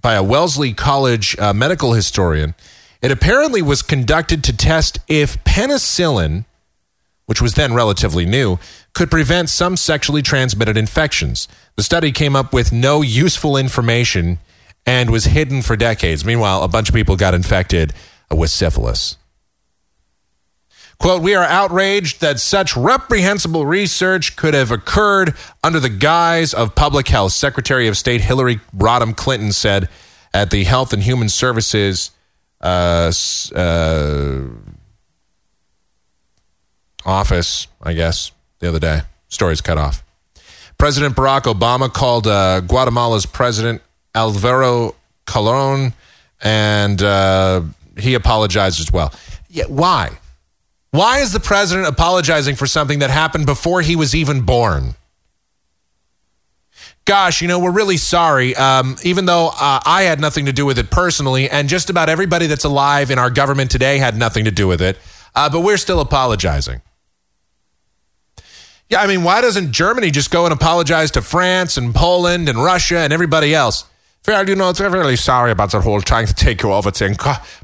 by a Wellesley College uh, medical historian. It apparently was conducted to test if penicillin, which was then relatively new, could prevent some sexually transmitted infections. The study came up with no useful information and was hidden for decades. Meanwhile, a bunch of people got infected with syphilis. Quote, we are outraged that such reprehensible research could have occurred under the guise of public health. Secretary of State Hillary Rodham Clinton said at the Health and Human Services uh, uh, office, I guess, the other day. Story's cut off. President Barack Obama called uh, Guatemala's President Alvaro Calderon, and uh, he apologized as well. Yeah, why? Why is the president apologizing for something that happened before he was even born? Gosh, you know, we're really sorry. Um, even though uh, I had nothing to do with it personally, and just about everybody that's alive in our government today had nothing to do with it, uh, but we're still apologizing. Yeah, I mean, why doesn't Germany just go and apologize to France and Poland and Russia and everybody else? Well, you know, they're really sorry about that whole trying to take you over thing.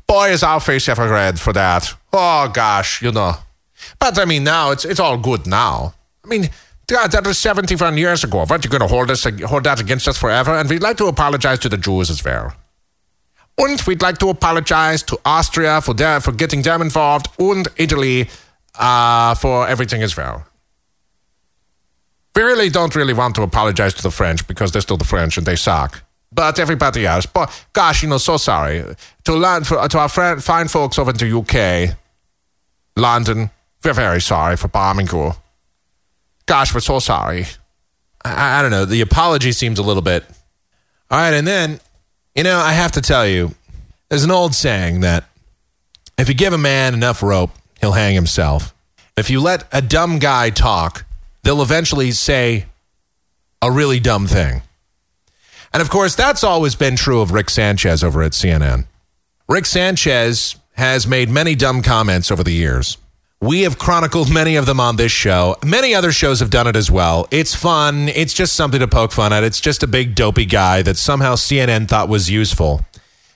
Boy, is our face ever red for that. Oh, gosh, you know. But I mean, now it's it's all good now. I mean, God, that was 71 years ago. Weren't you going to hold, us, hold that against us forever? And we'd like to apologize to the Jews as well. And we'd like to apologize to Austria for, da- for getting them involved and Italy uh, for everything as well. We really don't really want to apologize to the French because they're still the French and they suck. But everybody else, but gosh, you know, so sorry to learn for, to our friend, fine folks over in the UK, London. We're very sorry for bombing you. Gosh, we're so sorry. I, I don't know. The apology seems a little bit. All right, and then, you know, I have to tell you, there's an old saying that if you give a man enough rope, he'll hang himself. If you let a dumb guy talk, they'll eventually say a really dumb thing. And of course, that's always been true of Rick Sanchez over at CNN. Rick Sanchez has made many dumb comments over the years. We have chronicled many of them on this show. Many other shows have done it as well. It's fun. It's just something to poke fun at. It's just a big dopey guy that somehow CNN thought was useful.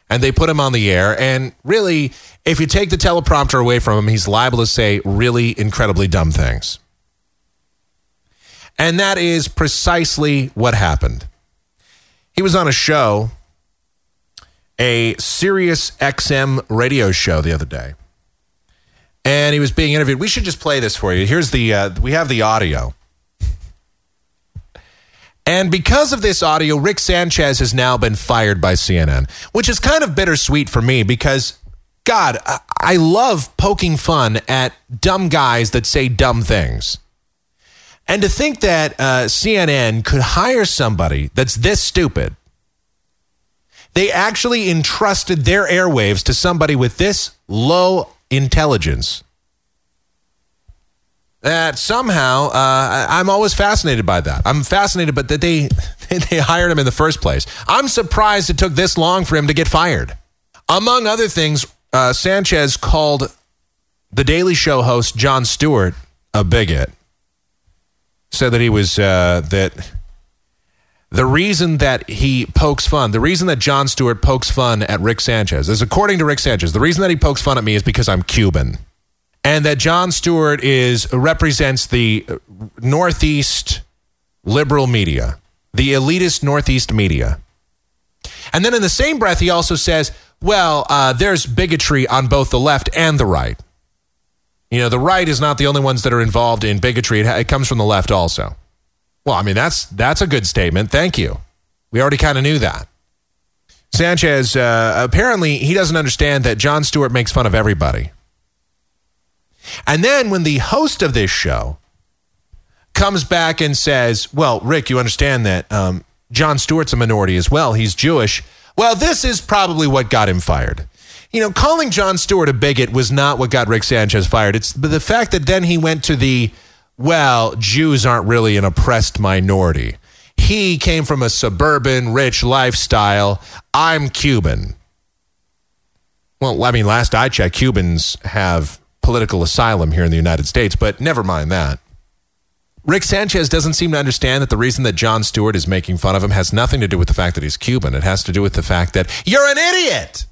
And they put him on the air. And really, if you take the teleprompter away from him, he's liable to say really incredibly dumb things. And that is precisely what happened. He was on a show, a Sirius XM radio show the other day, and he was being interviewed. We should just play this for you. Here's the uh, we have the audio. And because of this audio, Rick Sanchez has now been fired by CNN, which is kind of bittersweet for me because, God, I, love poking fun at dumb guys that say dumb things. And to think that uh, CNN could hire somebody that's this stupid, they actually entrusted their airwaves to somebody with this low intelligence. That somehow, uh, I'm always fascinated by that. I'm fascinated, but that they they hired him in the first place. I'm surprised it took this long for him to get fired. Among other things, uh, Sanchez called the Daily Show host Jon Stewart a bigot said that he was uh, that the reason that he pokes fun, the reason that Jon Stewart pokes fun at Rick Sanchez is according to Rick Sanchez, the reason that he pokes fun at me is because I'm Cuban. And that Jon Stewart is represents the Northeast liberal media, the elitist Northeast media. And then in the same breath, he also says, well, uh, there's bigotry on both the left and the right. You know, the right is not the only ones that are involved in bigotry. It, it comes from the left also. Well, I mean, that's that's a good statement. Thank you. We already kind of knew that. Sanchez uh, apparently he doesn't understand that Jon Stewart makes fun of everybody. And then when the host of this show comes back and says, "Well, Rick, you understand that um, Jon Stewart's a minority as well. He's Jewish." Well, this is probably what got him fired. You know, calling Jon Stewart a bigot was not what got Rick Sanchez fired. It's the fact that then he went to the, well, Jews aren't really an oppressed minority. He came from a suburban, rich lifestyle. I'm Cuban. Well, I mean, last I checked, Cubans have political asylum here in the United States, but never mind that. Rick Sanchez doesn't seem to understand that the reason that Jon Stewart is making fun of him has nothing to do with the fact that he's Cuban. It has to do with the fact that you're an idiot.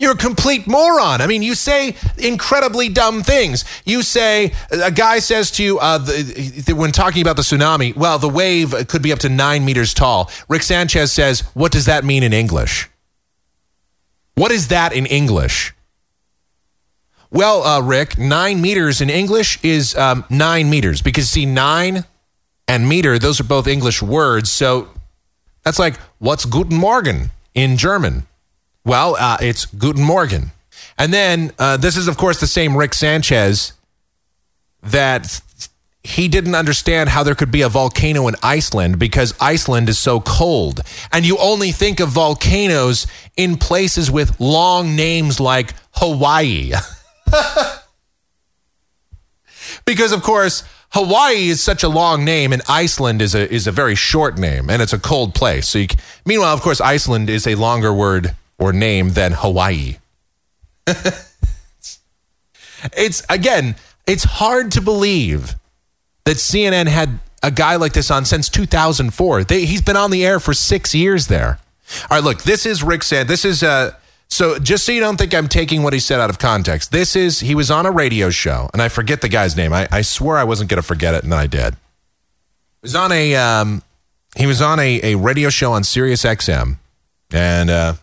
You're a complete moron. I mean, you say incredibly dumb things. You say, a guy says to you, uh, the, the, when talking about the tsunami, well, the wave could be up to nine meters tall. Rick Sanchez says, what does that mean in English? What is that in English? Well, uh, Rick, nine meters in English is um, nine meters because see, nine and meter, those are both English words. So that's like, what's Guten Morgen in German? Well, uh, it's Guten Morgen. And then uh, this is, of course, the same Rick Sanchez that he didn't understand how there could be a volcano in Iceland because Iceland is so cold. And you only think of volcanoes in places with long names like Hawaii. because, of course, Hawaii is such a long name, and Iceland is a is a very short name, and it's a cold place. So, you, meanwhile, of course, Iceland is a longer word or name than Hawaii. it's again, it's hard to believe that CNN had a guy like this on since 2004. They, he's been on the air for six years there. All right, look, this is Rick said. This is uh, so just so you don't think I'm taking what he said out of context. This is he was on a radio show, and I forget the guy's name. I, I swore I wasn't going to forget it, and I did. He was on a um, he was on a, a radio show on Sirius XM, and uh,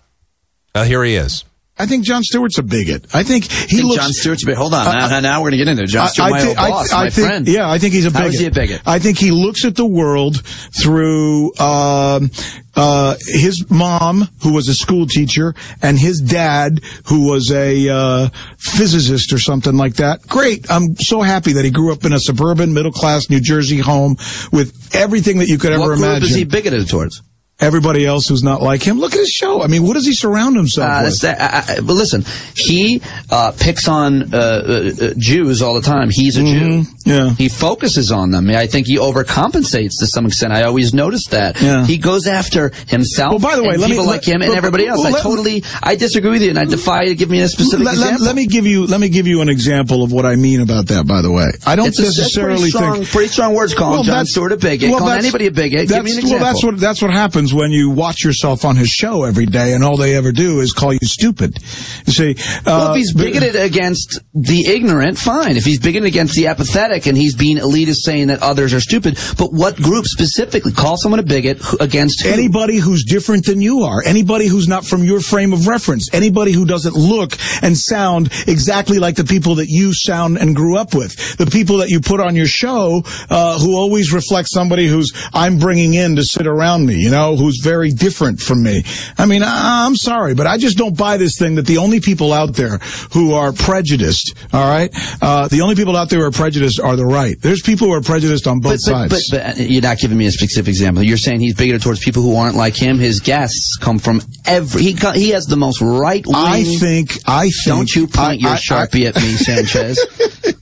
Uh, here he is. I think Jon Stewart's a bigot. I think he think looks. Jon Stewart's a bigot. Hold on. Uh, now, now we're going to get into it. Jon I- Stewart, I my thi- old boss, I my think- friend. Yeah, I think he's a How bigot. is he a bigot? I think he looks at the world through um, uh, his mom, who was a school teacher, and his dad, who was a uh, physicist or something like that. Great. I'm so happy that he grew up in a suburban, middle class New Jersey home with everything that you could ever what group imagine. is he bigoted towards? Everybody else who's not like him. Look at his show. I mean, what does he surround himself Uh, with? that, I, I, but listen, he uh, picks on uh, uh, uh, Jews all the time. He's a Jew. Mm-hmm. Yeah. He focuses on them. I think he overcompensates to some extent. I always noticed that. Yeah. He goes after himself. Well, by the way, and let me- people let- like him and but- everybody else. well, I totally, I disagree with you, and I defy you to give me a specific let, let- example. let me give you let me give you an example of what I mean about that. By the way, I don't It's a- necessarily pretty strong, think pretty strong words calling Jon that's- Stewart a bigot, well, calling anybody a bigot. Give me an example. well, that's what that's what happens when you watch yourself on his show every day, and all they ever do is call you stupid. You see, Well, uh, if he's but- bigoted against the ignorant, fine. If he's bigoted against the apathetic and he's being elitist saying that others are stupid, but what group specifically? Call someone a bigot against who? Anybody who's different than you are, anybody who's not from your frame of reference, anybody who doesn't look and sound exactly like the people that you sound and grew up with, the people that you put on your show, uh, who always reflect somebody who's I'm bringing in to sit around me, you know, who's very different from me. I mean, I, I'm sorry, but I just don't buy this thing that the only people out there who are prejudiced, all right, uh, the only people out there who are prejudiced are the right. There's people who are prejudiced on both But, but, sides. but, but uh, you're not giving me a specific example. You're saying he's bigoted towards people who aren't like him. His guests come from every. He he has the most right wing. I think, I think. Don't you point I- your I- sharpie at me, Sanchez.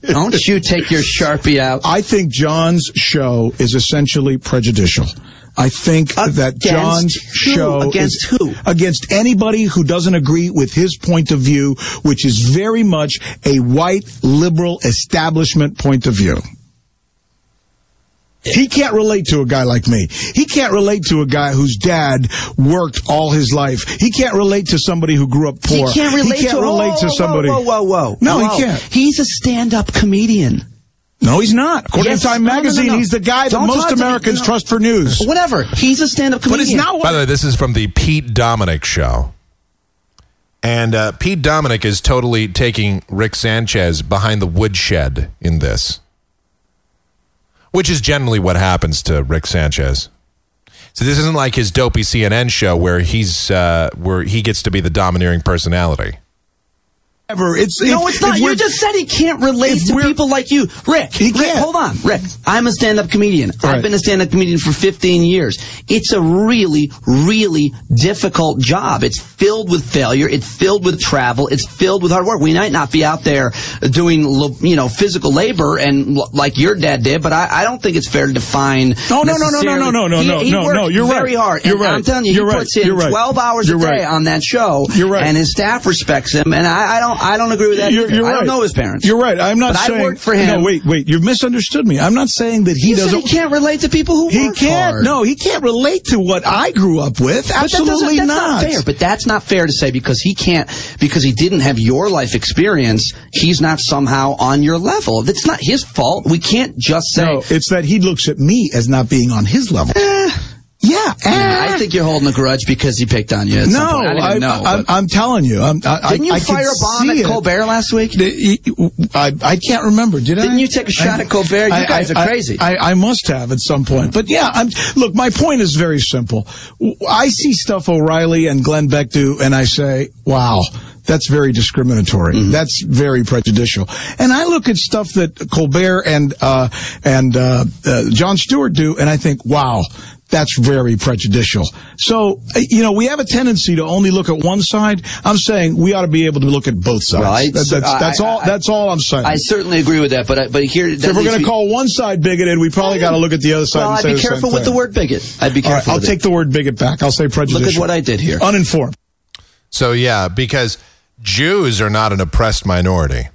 Don't you take your sharpie out. I think Jon's show is essentially prejudicial. I think that Jon's who? show Against is who? against anybody who doesn't agree with his point of view, which is very much a white liberal establishment point of view. He can't relate to a guy like me. He can't relate to a guy whose dad worked all his life. He can't relate to somebody who grew up poor. He can't relate, He can't to, relate oh, whoa, to somebody. Whoa, whoa, whoa, whoa. No, he can't. He's a stand-up comedian. No, he's not. According Yes. to Time No, no, no, Magazine, no. he's the guy that Don't most talk to me. Americans trust for news. Whatever. He's a stand-up comedian. But comedian. it's not By the way, this is from the Pete Dominick show. And uh, Pete Dominick is totally taking Rick Sanchez behind the woodshed in this, which is generally what happens to Rick Sanchez. So this isn't like his dopey CNN show where he's uh, where he gets to be the domineering personality. Ever. It's No, if- it's not. You just said he can't relate to people like you. Rick, He Rick, can't. hold on. Rick, I'm a stand-up comedian. I've been a stand-up comedian for 15 years. It's a really, really difficult job. It's filled with failure. It's filled with travel. It's filled with hard work. We might not be out there doing, you know, physical labor and like your dad did, but I, I don't think it's fair to define. Oh, no, no, no, no, no, no, no, no, He- no, he no, no, you're very right. hard. You're and right. I'm telling you, You're he right. puts in You're right. 12 hours You're a day on that show. You're right. And his staff respects him, and I, I don't, I don't agree with that. You're, you're I don't know his parents. You're right. I'm not But I saying. worked for him. No, wait, wait. You've misunderstood me. I'm not saying that he You doesn't. he can't relate to people who He work can't. hard. No, he can't relate to what I grew up with. But that Absolutely that's not. fair. But that's not fair to say because he can't because he didn't have your life experience. He's not somehow on your level. It's not his fault. We can't just say. No, it's that he looks at me as not being on his level. Eh, eh. I think you're holding a grudge because he picked on you. No. I didn't I, know. I, but- I'm telling you. I'm, I, didn't you I, fire a bomb at it. Colbert last week? I, I can't remember. Did I? Didn't you take a shot at Colbert? You guys are crazy. I, I must have at some point. But yeah, I'm, look, my point is very simple. I see stuff O'Reilly and Glenn Beck do, and I say, wow. That's very discriminatory. Mm-hmm. That's very prejudicial. And I look at stuff that Colbert and uh, and uh, uh, Jon Stewart do, and I think, wow, that's very prejudicial. So, uh, you know, we have a tendency to only look at one side. I'm saying we ought to be able to look at both sides. Right. That- So, that's that's I- all. I- that's all I'm saying. I certainly agree with that. But I, but here, So if we're going to call one side bigoted, we probably got to look at the other side. Well, and I'd say be the same careful with thing. the word bigot. I'd be All right, careful. I'll with take it. the word bigot back. I'll say prejudicial. Look at what I did here. Uninformed. So yeah, because Jews are not an oppressed minority.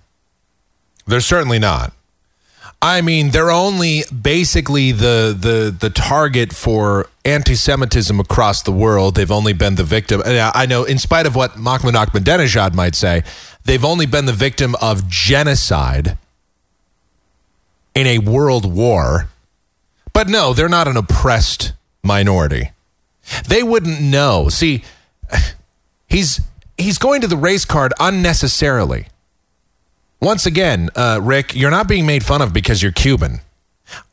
They're certainly not. I mean, they're only basically the the the target for anti-Semitism across the world. They've only been the victim. I know, in spite of what Mahmoud Ahmadinejad might say, they've only been the victim of genocide in a world war. But no, they're not an oppressed minority. They wouldn't know. See, he's he's going to the race card unnecessarily. Once again, uh, Rick, you're not being made fun of because you're Cuban.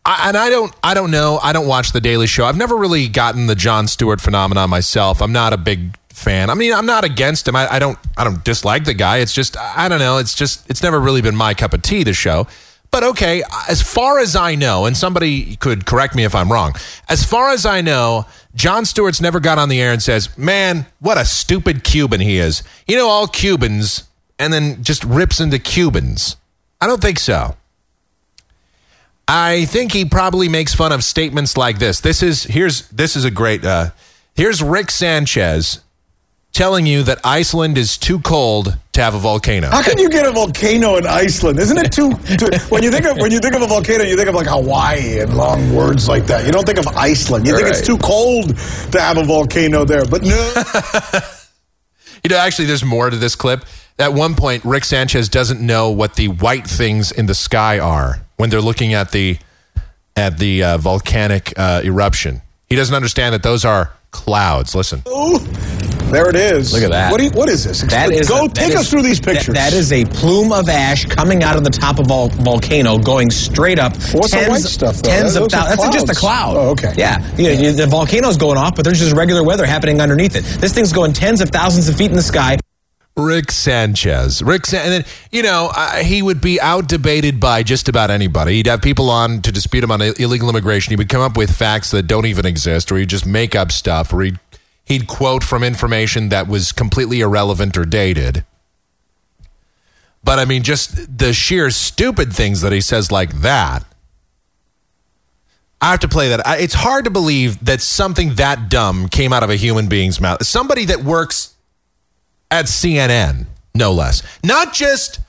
I, and I don't, I don't know. I don't watch the Daily Show. I've never really gotten the Jon Stewart phenomenon myself. I'm not a big fan. I mean, I'm not against him. I, I don't, I don't dislike the guy. It's just, I don't know. It's just, it's never really been my cup of tea. The show. But okay, as far as I know, and somebody could correct me if I'm wrong, as far as I know, Jon Stewart's never got on the air and says, Man, what a stupid Cuban he is. You know, all Cubans, and then just rips into Cubans. I don't think so. I think he probably makes fun of statements like this. This is here's this is a great uh here's Rick Sanchez telling you that Iceland is too cold to have a volcano. How can you get a volcano in Iceland? Isn't it too, too when you think of when you think of a volcano, you think of like Hawaii and long words like that. You don't think of Iceland. You think Right. it's too cold to have a volcano there. But no, You know, actually, there's more to this clip. At one point, Rick Sanchez doesn't know what the white things in the sky are when they're looking at the at the uh, volcanic uh, eruption. He doesn't understand that those are clouds. Listen. there it is. Look at that. What, you, what is this? That is Go that take is- us through these that- pictures. that is a plume of ash coming out of the top of a volcano, going straight up. What's the tens, white stuff, though? Tens Those of thousands. That's just a cloud. Oh, okay. Yeah, you know, you- the volcano's going off, but there's just regular weather happening underneath it. This thing's going tens of thousands of feet in the sky. Rick Sanchez. Rick, San- and then you know uh, he would be out debated by just about anybody. He'd have people on to dispute him on illegal immigration. He would come up with facts that don't even exist, or he'd just make up stuff, or he'd he'd quote from information that was completely irrelevant or dated. But I mean, just the sheer stupid things that he says like that. I have to play that. It's hard to believe that something that dumb came out of a human being's mouth. Somebody that works at CNN, no less. Not just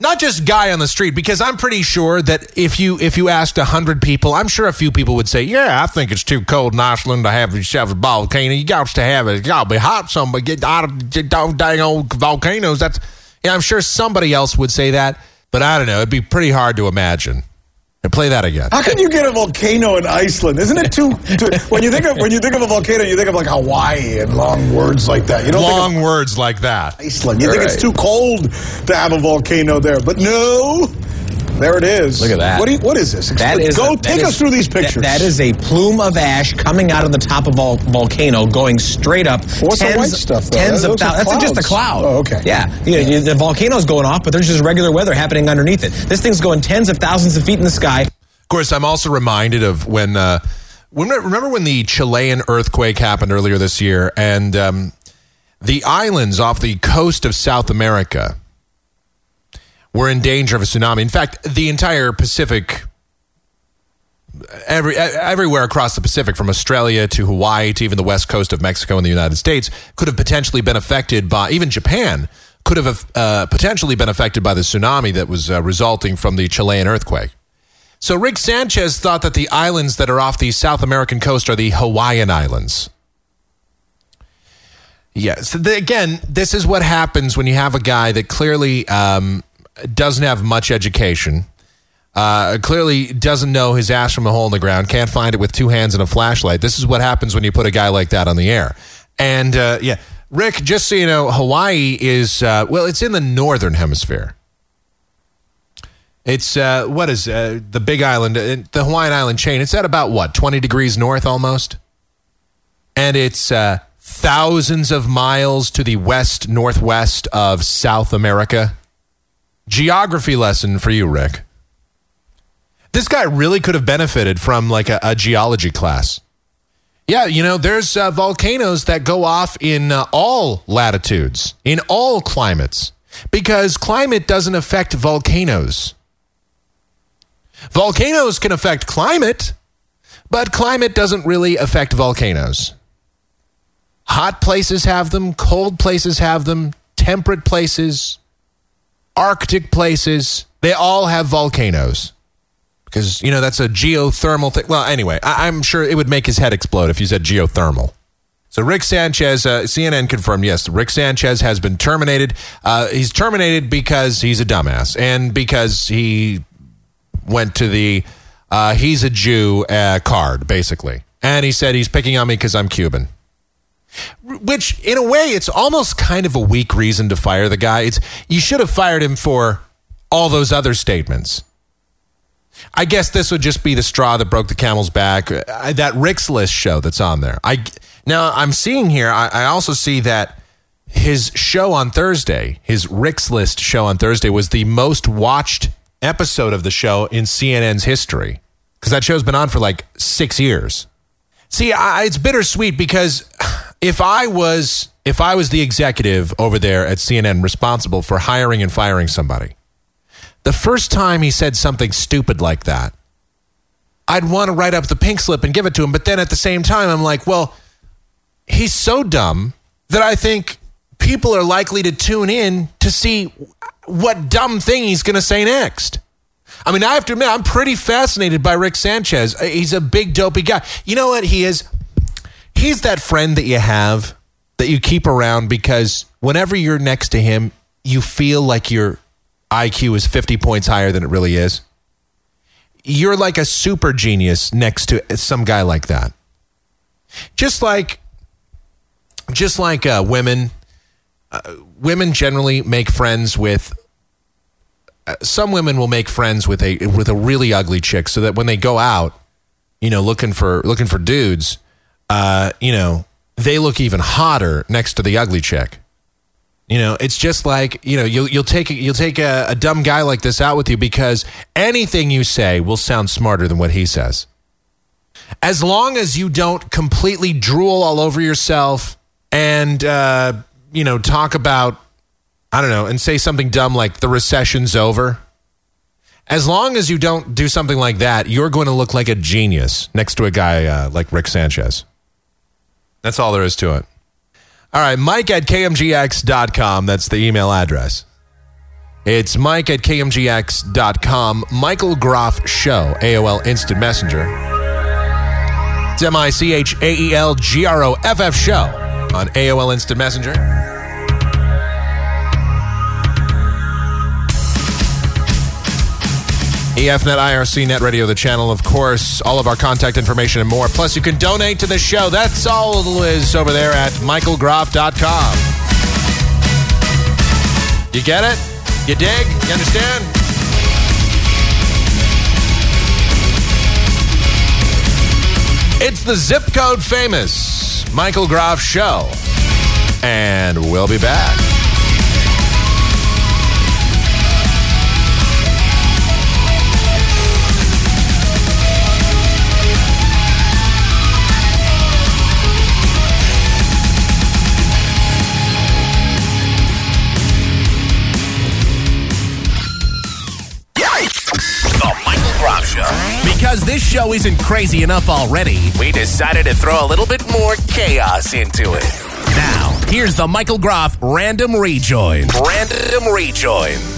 not just guy on the street, because I'm pretty sure that if you if you asked hundred people, I'm sure a few people would say, "Yeah, I think it's too cold in Iceland to have yourself a volcano. You got to have it. You got to be hot. Somebody get out of dang old volcanoes." That's yeah. I'm sure somebody else would say that, but I don't know. It'd be pretty hard to imagine. And play that again. How can you get a volcano in Iceland? Isn't it too, too when you think of when you think of a volcano, you think of like Hawaii and long words like that. You don't think Long think words like that. Iceland. You think it's too cold to have a volcano there. But no, there it is. Look at that. What do you, what is this? That is Go a- that take is- us through these that- pictures. that is a plume of ash coming out of the top of a volcano, going straight up. What's the tens, white stuff, though? Tens Those of are thousands. That's just a cloud. Oh, okay. Yeah, you know, you- the volcano's going off, but there's just regular weather happening underneath it. This thing's going tens of thousands of feet in the sky. Of course, I'm also reminded of when, uh, when remember when the Chilean earthquake happened earlier this year, and um, the islands off the coast of South America were in danger of a tsunami. In fact, the entire Pacific, every everywhere across the Pacific, from Australia to Hawaii to even the west coast of Mexico and the United States, could have potentially been affected by even Japan could have uh, potentially been affected by the tsunami that was uh, resulting from the Chilean earthquake. So Rick Sanchez thought that the islands that are off the South American coast are the Hawaiian Islands. Yes. The, again, this is what happens when you have a guy that clearly um, doesn't have much education, uh, clearly doesn't know his ass from a hole in the ground, can't find it with two hands and a flashlight. This is what happens when you put a guy like that on the air. And uh, yeah, Rick, just so you know, Hawaii is, uh, well, it's in the northern hemisphere. It's uh, what is uh, the big island, uh, the Hawaiian island chain? It's at about what twenty degrees north almost, and it's thousands of miles to the west northwest of South America. Geography lesson for you, Rick. This guy really could have benefited from like a, a geology class. Yeah, you know, there's uh, volcanoes that go off in uh, all latitudes, in all climates, because climate doesn't affect volcanoes. Volcanoes can affect climate, but climate doesn't really affect volcanoes. Hot places have them, cold places have them, temperate places, Arctic places, they all have volcanoes. Because, you know, that's a geothermal thing. Well, anyway, I- I'm sure it would make his head explode if you said geothermal. So Rick Sanchez, uh, CNN confirmed, yes, Rick Sanchez has been terminated. Uh, he's terminated because he's a dumbass and because he went to the uh, he's a Jew uh, card, basically. And he said he's picking on me because I'm Cuban. Which, in a way, it's almost kind of a weak reason to fire the guy. It's you should have fired him for all those other statements. I guess this would just be the straw that broke the camel's back. Uh, that Rick's List show that's on there. I now I'm seeing here. I, I also see that his show on Thursday, his Rick's List show on Thursday, was the most watched episode of the show in CNN's history because that show's been on for like six years. See, I, it's bittersweet because if I was if I was the executive over there at CNN responsible for hiring and firing somebody, the first time he said something stupid like that, I'd want to write up the pink slip and give it to him. But then at the same time, I'm like, well, he's so dumb that I think people are likely to tune in to see what dumb thing he's going to say next. I mean, I have to admit, I'm pretty fascinated by Rick Sanchez. Uh, he's a big, dopey guy. You know what he is? He's that friend that you have that you keep around because whenever you're next to him, you feel like your IQ is 50 points higher than it really is. You're like a super genius next to some guy like that. Just like, just like uh, women, uh, women generally make friends with uh, some women will make friends with a with a really ugly chick so that when they go out, you know, looking for looking for dudes, uh, you know, they look even hotter next to the ugly chick. You know, it's just like you know you'll you'll take you'll take a, a dumb guy like this out with you because anything you say will sound smarter than what he says. As long as you don't completely drool all over yourself and uh, you know talk about I don't know, and say something dumb like the recession's over. As long as you don't do something like that, you're going to look like a genius next to a guy uh, like Rick Sanchez. That's all there is to it. All right, Mike at KMGX.com. That's the email address. It's Mike at KMGX.com. Michael Groff Show, AOL Instant Messenger. It's M I C H A E L G R O F F Show on AOL Instant Messenger. EFNet, IRC Net Radio, the channel, of course, all of our contact information and more. Plus, you can donate to the show. That's all is over there at michaelgroff.com. You get it? You dig? You understand? It's the zip code famous Michael Groff Show. And we'll be back. Show isn't crazy enough already, we decided to throw a little bit more chaos into it. Now, here's the Michael Groff Random Rejoin. Random Rejoin.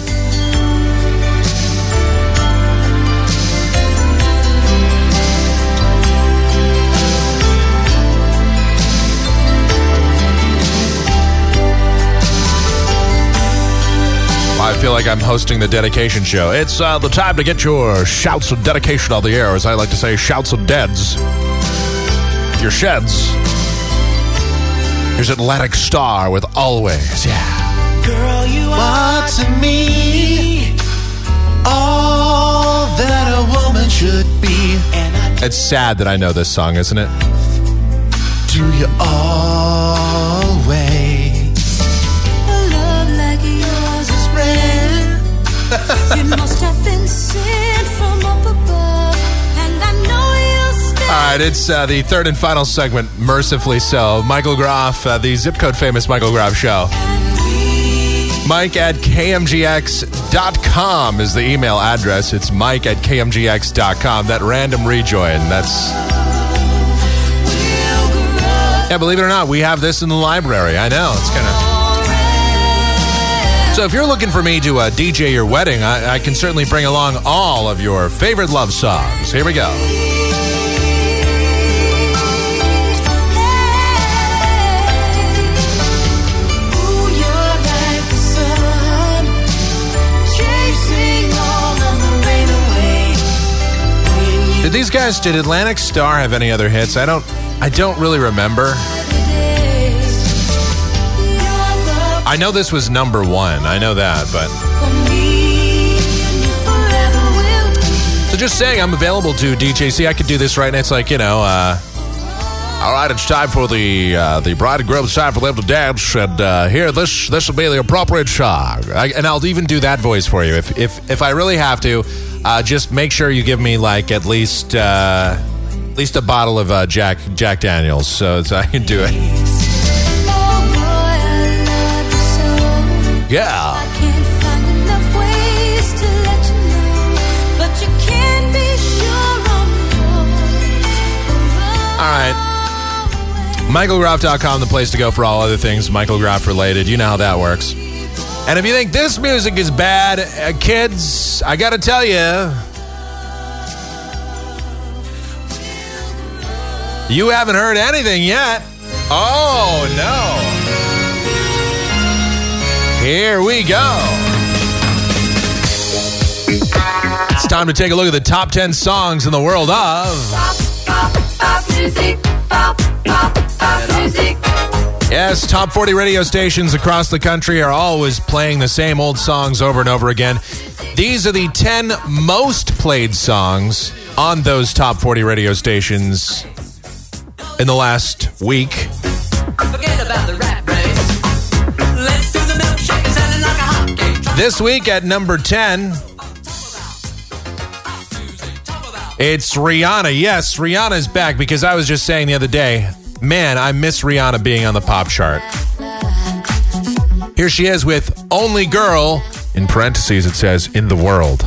Feel like I'm hosting the dedication show. It's uh, the time to get your shouts of dedication on the air, as I like to say, shouts of deads. Your sheds. Here's Atlantic Starr with Always. Yeah. Girl, you are to me all that a woman should be. It's sad that I know this song, isn't it? do you always. All right, it's uh, the third and final segment, mercifully so. Michael Groff, uh, the zip code famous Michael Groff show. Mike at KMGX.com is the email address. It's Mike at KMGX.com. That random rejoin. That's. Yeah, believe it or not, we have this in the library. I know. It's kind of. So if you're looking for me to uh, DJ your wedding, I, I can certainly bring along all of your favorite love songs. Here we go. Did these guys? Did Atlantic Starr have any other hits? I don't. I don't really remember. I know this was number one. I know that, but. So just saying, I'm available to DJC. I could do this right now. It's like, you know, uh, all right, it's time for the uh, the bride and groom. It's time for them to dance, and uh, here this this will be the appropriate song. I, and I'll even do that voice for you if if if I really have to. Uh, just make sure you give me like at least uh, at least a bottle of uh, Jack Jack Daniels, so, so I can do it. Yeah. All right. MichaelGroff.com, the place to go for all other things Michael Groff related. You know how that works. And if you think this music is bad, uh, kids, I got to tell you, you haven't heard anything yet. Oh, no. Here we go. It's time to take a look at the top 10 songs in the world of. pop music. Yes, top 40 radio stations across the country are always playing the same old songs over and over again. These are the 10 most played songs on those top 40 radio stations in the last week. This week at number 10, it's Rihanna. Yes, Rihanna's back because I was just saying the other day, man, I miss Rihanna being on the pop chart. Here she is with Only Girl, in parentheses, it says, in the world.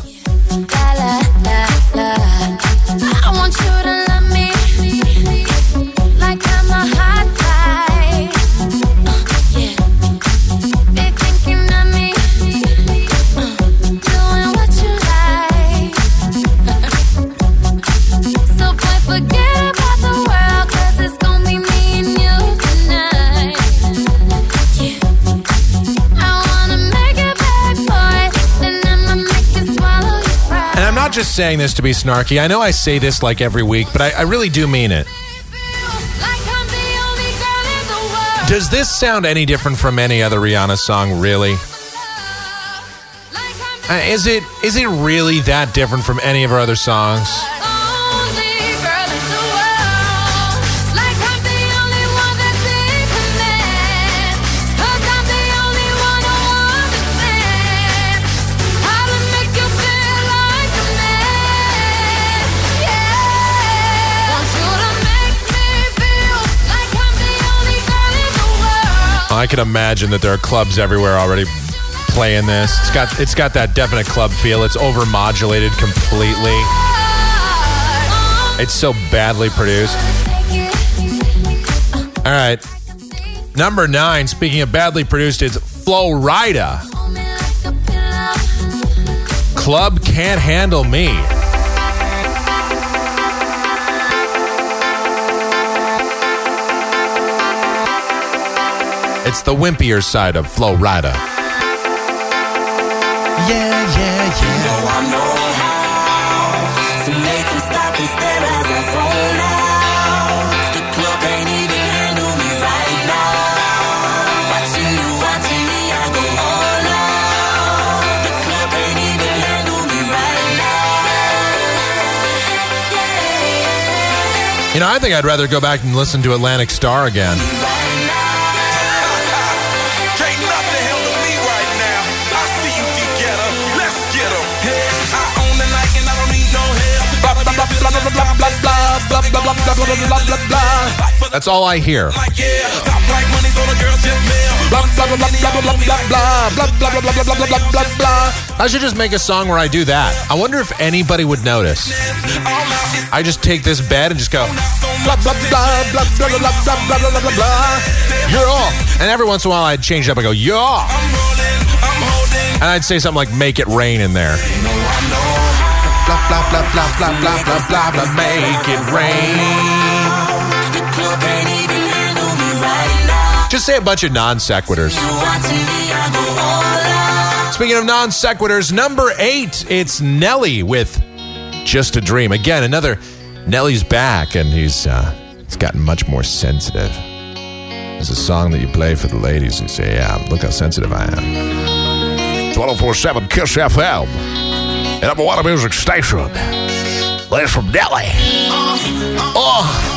Not just saying this to be snarky. I know I say this like every week, but I, I really do mean it. Does this sound any different from any other Rihanna song, really? Uh, is it is it really that different from any of her other songs? I can imagine that there are clubs everywhere already playing this. It's got it's got that definite club feel. It's overmodulated completely. It's so badly produced. All right. Number nine, speaking of badly produced, is Flo Rida. Club Can't Handle Me. It's the wimpier side of Flo Rida. Yeah, yeah, yeah. You know I know how to make them stop and stare as I zone out. The club can't even handle me right now. Watching you, watching me, I go all out. The club can't even handle me right now. You know, I think I'd rather go back and listen to Atlantic Starr again. That's all I hear. I should just make a song where I do that. I wonder if anybody would notice. I just take this bed and just go. You're all. And every once in a while I'd change it up. I go, you yeah. And I'd say something like, make it rain in there. Blah blah blah blah blah blah blah blah. Make it rain. Just say a bunch of non sequiturs. Speaking of non sequiturs, number eight, it's Nelly with "Just a Dream." Again, another Nelly's back, and he's uh, he's gotten much more sensitive. It's a song that you play for the ladies who say, yeah, look how sensitive I am. It's 1047 Kiss FM. And number one music station. Ladies from Delhi. Oh. Oh.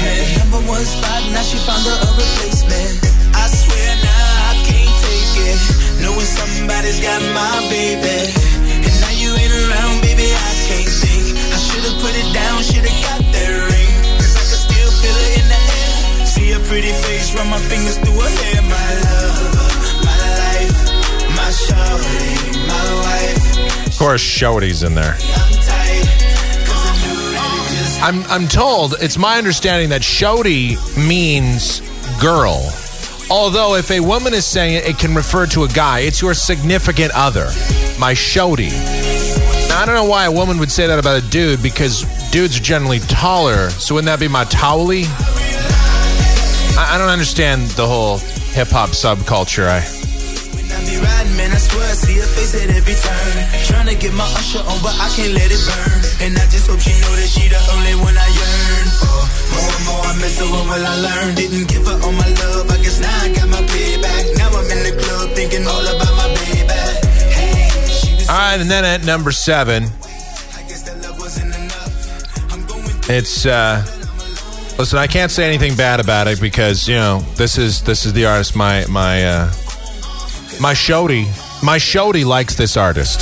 The. Number one spot, now she found her a replacement. I swear now I can't take it. Knowing somebody's got my baby. And now you ain't around, baby, I can't think. I should've put it down, should've got that ring. Cause I can still feel it in the air. See a pretty face, run my fingers through her hair. My love, my life, my shawty, my wife. Of course, Shody's in there. I'm. I'm told it's my understanding that Shody means girl. Although if a woman is saying it, it can refer to a guy. It's your significant other, my Shody. Now I don't know why a woman would say that about a dude because dudes are generally taller. So wouldn't that be my towely? I, I don't understand the whole hip hop subculture. I riding, man, I swear I see her face at every turn. Trying to get my usher on, but I can't let it burn. And I just hope she know that she the only one I yearn for. More and more I miss her, what will I learn? Didn't give her all my love, I guess now I got my payback. Now I'm in the club thinking all about my baby. Hey, All right, and then at number seven, it's uh listen, I can't say anything bad about it because, you know, this is this is the artist my my uh my Shody. My Shody likes this artist.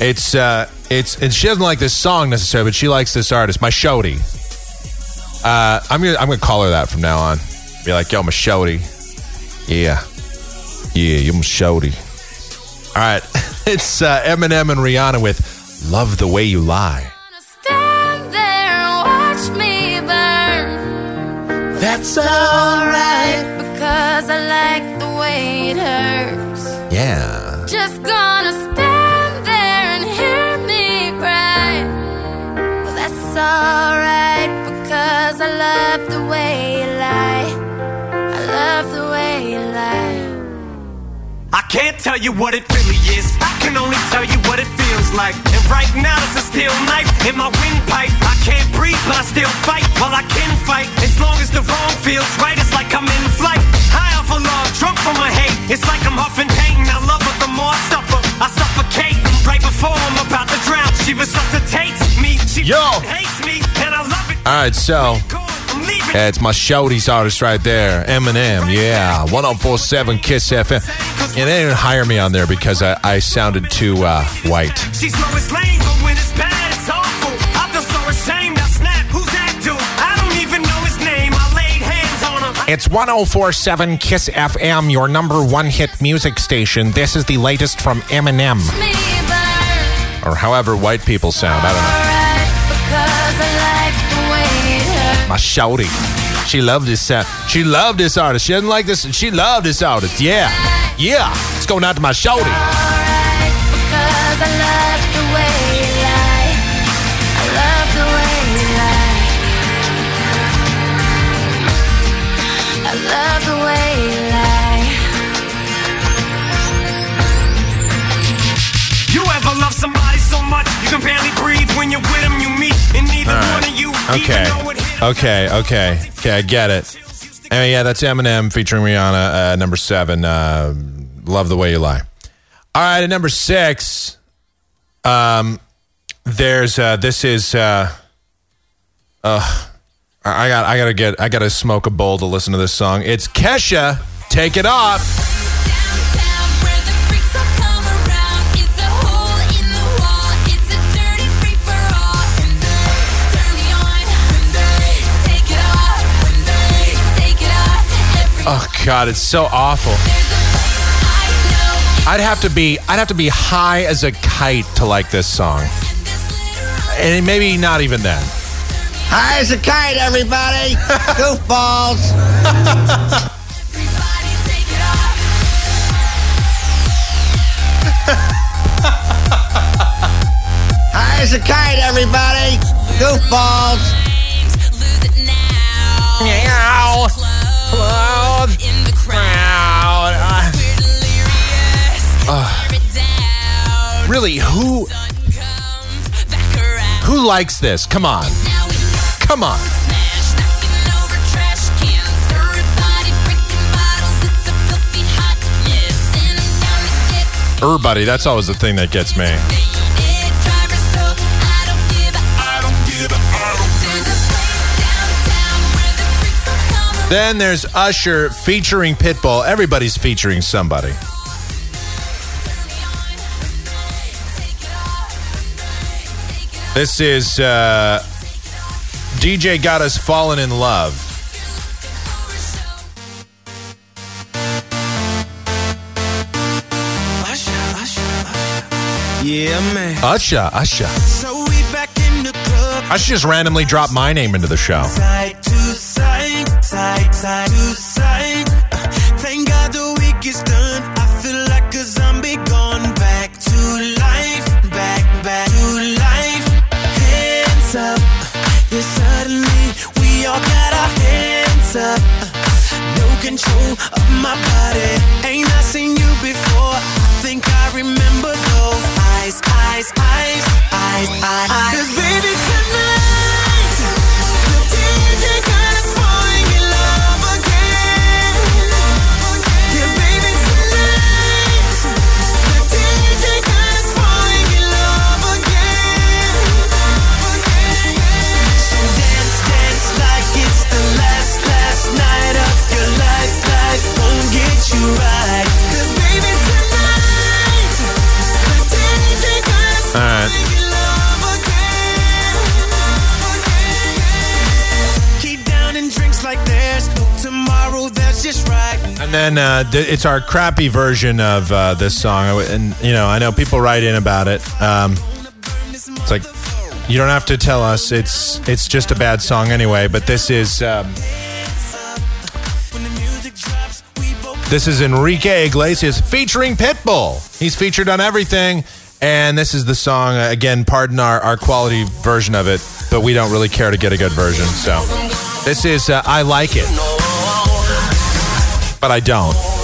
It's uh it's and she doesn't like this song necessarily, but she likes this artist, my Shody. Uh I'm gonna I'm gonna call her that from now on. Be like, yo, my Shody. Yeah. Yeah, you're my Shody. All right. It's uh, Eminem and Rihanna with Love the Way You Lie. Stand there and watch me burn. That's alright. Because I like Yeah. Just gonna stand there and hear me cry. Well, that's alright because I love the way you lie. I love the way you lie. I can't tell you what it really is. I can only tell you what it feels like. And right now there's a steel knife in my windpipe. I can't breathe, but I still fight. Well, I can fight as long as the wrong feels right. It's like I'm in flight. Off love, drunk from my hate. It's like I'm huffing pain. I love her the more I suffer. I suffocate right before I'm about to drown. She resuscitates me. She Yo. hates me, and I love it. All right, so yeah, it's my Shody's artist right there, Eminem. Yeah, 1047 Kiss FM. Yeah, they didn't hire me on there because I, I sounded too uh, white. It's 1047 Kiss FM, your number one hit music station. This is the latest from Eminem. Or however white people sound. I don't know. My shouty. She loved this. Uh, she loved this artist. She doesn't like this. She loved this artist. Yeah, yeah. It's going out to my Shody. You can barely breathe when you're with them? You meet, and neither right. one of you Okay. even know it hit. Okay. Okay. Okay. I get it. I mean, yeah, that's Eminem featuring Rihanna. Uh, number seven. Uh, Love the way you lie. All right, at number six. Um, there's uh, this is uh, uh, I got I gotta get I gotta smoke a bowl to listen to this song. It's Kesha. Take it off. Oh God, it's so awful. I'd have to be I'd have to be high as a kite to like this song. And maybe not even then. High as a kite, everybody! Goofballs! There's a kite, everybody. Goofballs. Meow. Likes this? Come on. Come on. Everybody, that's always the thing that gets me. Then there's Usher featuring Pitbull. Everybody's featuring somebody. This is uh, DJ Got Us Fallen in Love. Yeah, man. Usher, Usher. So we back in the club. Usher just randomly dropped my name into the show. Side to side, side, side to my. Ain't I seen you before? I think I remember eyes, eyes, eyes, eyes. eyes. Then uh, it's our crappy version of uh, this song. And, you know, I know people write in about it. Um, it's like, you don't have to tell us. It's it's just a bad song anyway. But this is um, this is Enrique Iglesias featuring Pitbull. He's featured on everything, and this is the song. Again, pardon our, our quality version of it, but we don't really care to get a good version. So this is uh, I like it, but I don't.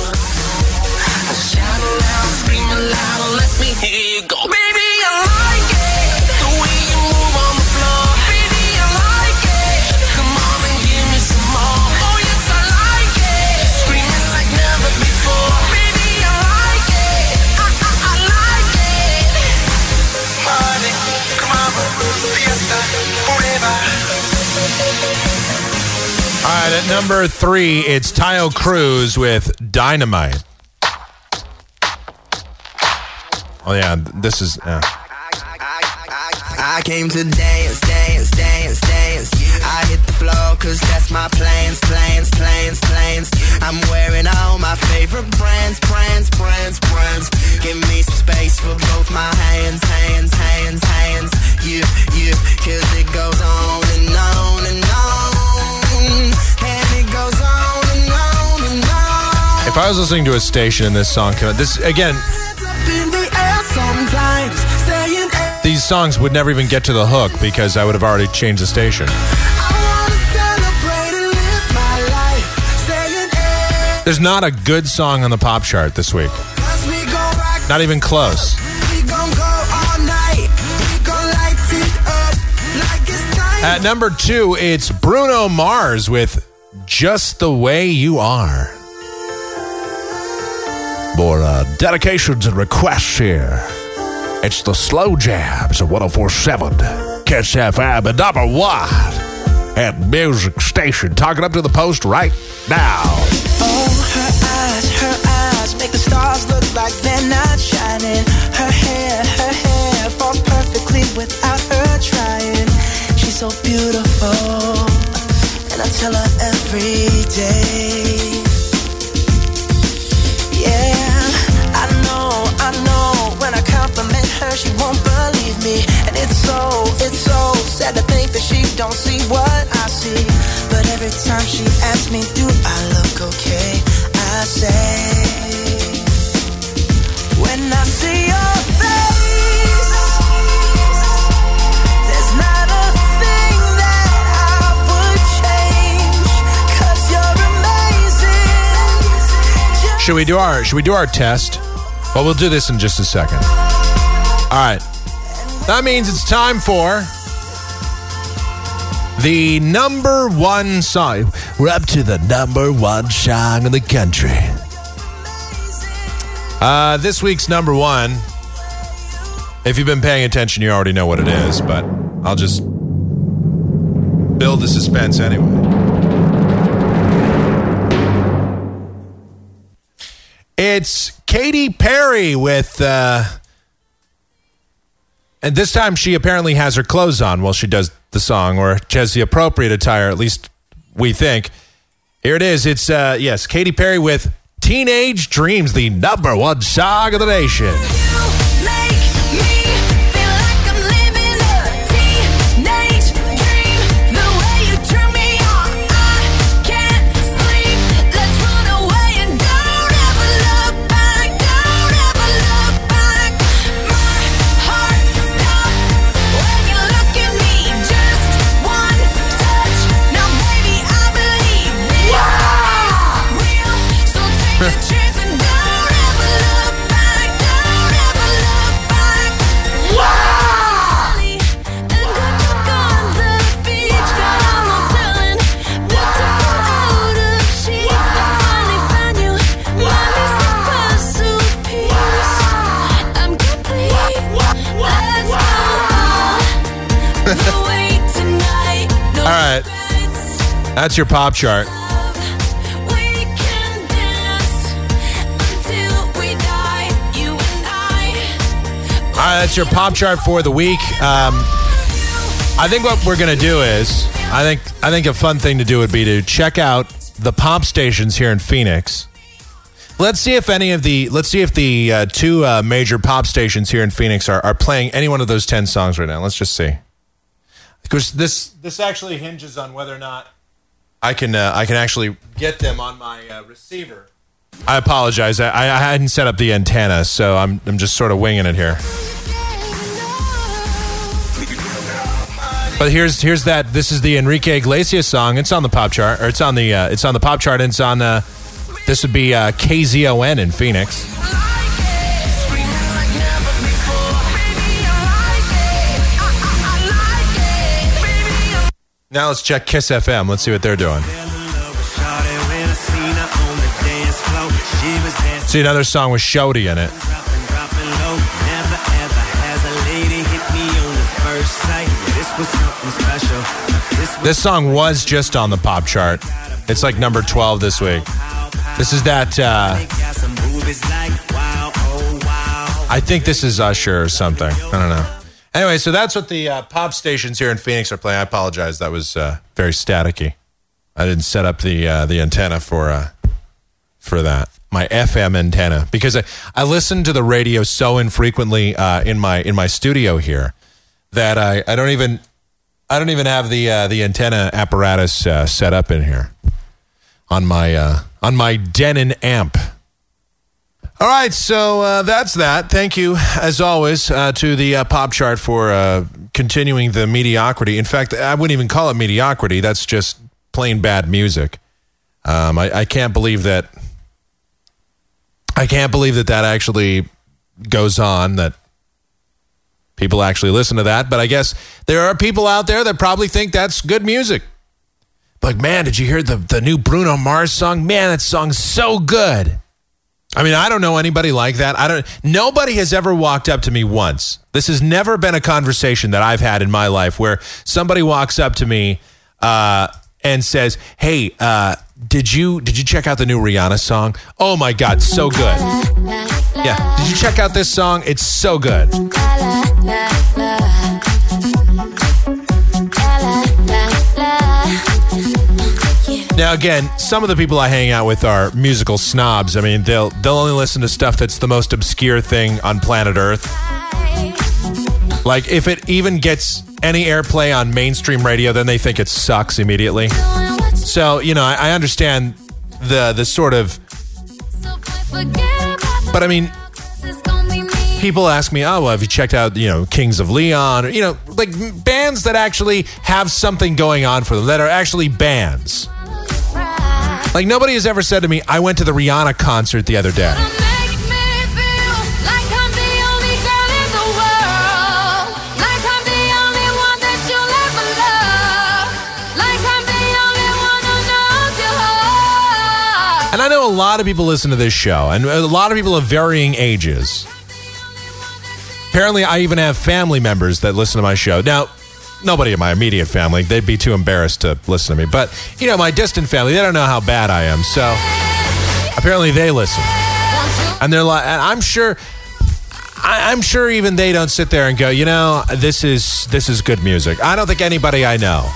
Right, at number three, it's Taio Cruz with Dynamite. Oh yeah, this is. I came to dance, dance, dance, dance. I hit the floor cause that's my plans, plans, plans, plans. I'm wearing all my favorite brands, brands, brands, brands. Give me some space for both my hands, hands, hands, hands. You, you, cause it goes on and on and on. If I was listening to a station and this song came out, this again, these songs would never even get to the hook because I would have already changed the station. There's not a good song on the pop chart this week. Not even close. At number two, it's Bruno Mars with Just the Way You Are. More uh, dedications and requests here. It's the Slow Jabs of 1047. Kiss FM and number one at Music Station. Talking up to the post right now. Oh, her eyes, her eyes make the stars look like they're not shining. Her hair, her hair falls perfectly without her trying. She's so beautiful, and I tell her every day. It's so sad to think that she don't see what I see. But every time she asks me, do I look okay? I say, when I see your face, Should we do our should we do our test? Well, we'll do this in just a second. All right. That means it's time for the number one song. We're up to the number one song in the country. Uh, this week's number one. If you've been paying attention, you already know what it is, but I'll just build the suspense anyway. It's Katy Perry with, uh, and this time she apparently has her clothes on while she does the song, or she has the appropriate attire, at least we think. Here it is. It's, uh, yes, Katy Perry with Teenage Dreams, the number one song of the nation. That's your pop chart. All right, that's your pop chart for the week. Um, I think what we're gonna do is, I think, I think a fun thing to do would be to check out the pop stations here in Phoenix. Let's see if any of the, let's see if the uh, two uh, major pop stations here in Phoenix are, are playing any one of those ten songs right now. Let's just see, because this this actually hinges on whether or not I can uh, I can actually get them on my uh, receiver. I apologize. I, I hadn't set up the antenna, so I'm I'm just sort of winging it here. But here's here's that. This is the Enrique Iglesias song. It's on the pop chart, or it's on the uh, it's on the pop chart. And it's on. Uh, this would be uh, KZON in Phoenix. Now let's check Kiss FM. Let's see what they're doing. See another song with Shody in it. This song was just on the pop chart. It's like number 12 this week. This is that. Uh, I think this is Usher or something. I don't know. Anyway, so that's what the uh, pop stations here in Phoenix are playing. I apologize. That was uh, very staticky. I didn't set up the uh, the antenna for uh, for that. My FM antenna because I, I listen to the radio so infrequently uh, in my in my studio here that I, I don't even I don't even have the uh, the antenna apparatus set up in here on my on my Denon amp. All right, so uh, that's that. Thank you, as always, uh, to the uh, pop chart for uh, continuing the mediocrity. In fact, I wouldn't even call it mediocrity. That's just plain bad music. Um, I, I can't believe that. I can't believe that that actually goes on. That people actually listen to that. But I guess there are people out there that probably think that's good music. Like, man, did you hear the the new Bruno Mars song? Man, that song's so good. I mean, I don't know anybody like that. I don't. Nobody has ever walked up to me once. This has never been a conversation that I've had in my life where somebody walks up to me uh, and says, "Hey, uh, did you did you check out the new Rihanna song? Oh my God, so good! Yeah, did you check out this song? It's so good." Now, again, some of the people I hang out with are musical snobs. I mean, they'll they'll only listen to stuff that's the most obscure thing on planet Earth. Like, if it even gets any airplay on mainstream radio, then they think it sucks immediately. So, you know, I, I understand the the sort of, but I mean, people ask me, "Oh, well, have you checked out, you know, Kings of Leon, or you know, like bands that actually have something going on for them that are actually bands." Like nobody has ever said to me, "I went to the Rihanna concert the other day." Like I'm the only girl in the world. Like I'm the only one that you'll ever love. Like I'm the only one who knows your heart. And I know a lot of people listen to this show, and a lot of people of varying ages. Apparently, I even have family members that listen to my show. Now, nobody in my immediate family, they'd be too embarrassed to listen to me. But, you know, my distant family, they don't know how bad I am. So apparently they listen. And they're like, and I'm sure. I, I'm sure even they don't sit there and go, you know, this is this is good music. I don't think anybody I know.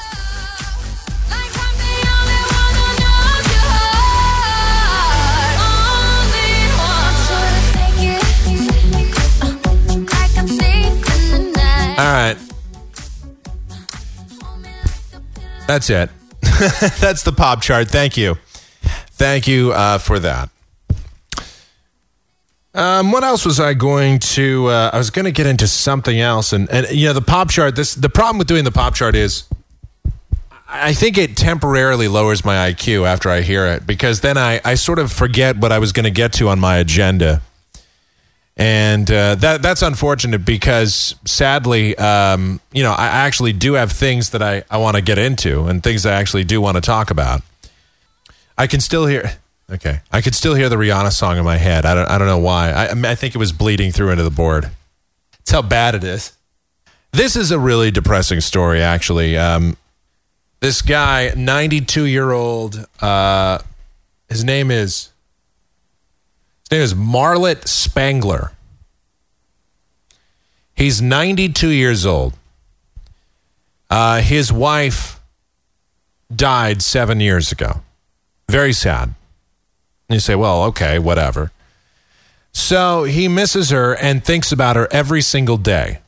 All right. That's it. That's the pop chart. Thank you. Thank you uh, for that. Um, what else was I going to? Uh, I was going to get into something else, and and you know the pop chart. This the problem with doing the pop chart is, I think it temporarily lowers my IQ after I hear it because then I I sort of forget what I was going to get to on my agenda, and uh, that that's unfortunate because sadly, um, you know, I actually do have things that I I want to get into and things I actually do want to talk about. I can still hear. Okay, I could still hear the Rihanna song in my head. I don't. I don't know why. I, I, think it was bleeding through into the board. That's how bad it is. This is a really depressing story, actually. Um, this guy, ninety-two year old. Uh, his name is. His name is Marlet Spangler. He's ninety-two years old. Uh, his wife died seven years ago. Very sad. And you say, well, okay, whatever. So he misses her and thinks about her every single day.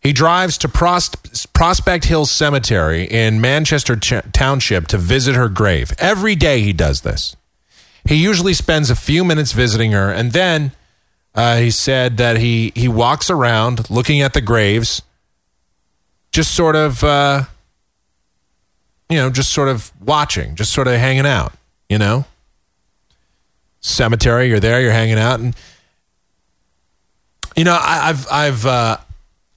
He drives to Pros- Prospect Hill Cemetery in Manchester Ch- Township to visit her grave. Every day he does this. He usually spends a few minutes visiting her, and then uh, he said that he, he walks around looking at the graves, just sort of, uh, you know, just sort of watching, just sort of hanging out, you know? cemetery. You're there. You're hanging out, and you know I, I've I've uh,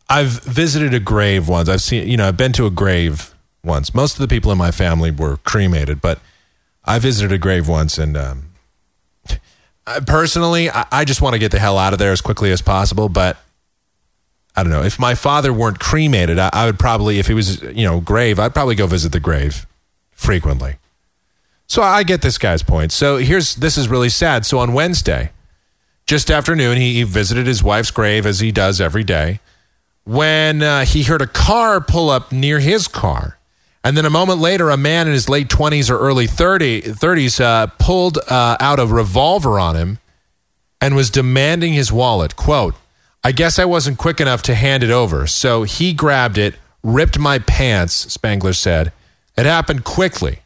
I've visited a grave once. I've seen you know I've been to a grave once. Most of the people in my family were cremated, but I visited a grave once, and um, I, personally, I, I just want to get the hell out of there as quickly as possible. But I don't know if my father weren't cremated, I, I would probably if he was you know grave, I'd probably go visit the grave frequently. So I get this guy's point. So here's this is really sad. So on Wednesday, just after noon, he, he visited his wife's grave as he does every day. When uh, he heard a car pull up near his car, and then a moment later, a man in his late twenties or early 30, 30s uh, pulled uh, out a revolver on him and was demanding his wallet. "Quote: I guess I wasn't quick enough to hand it over, so he grabbed it, ripped my pants." Spangler said. It happened quickly.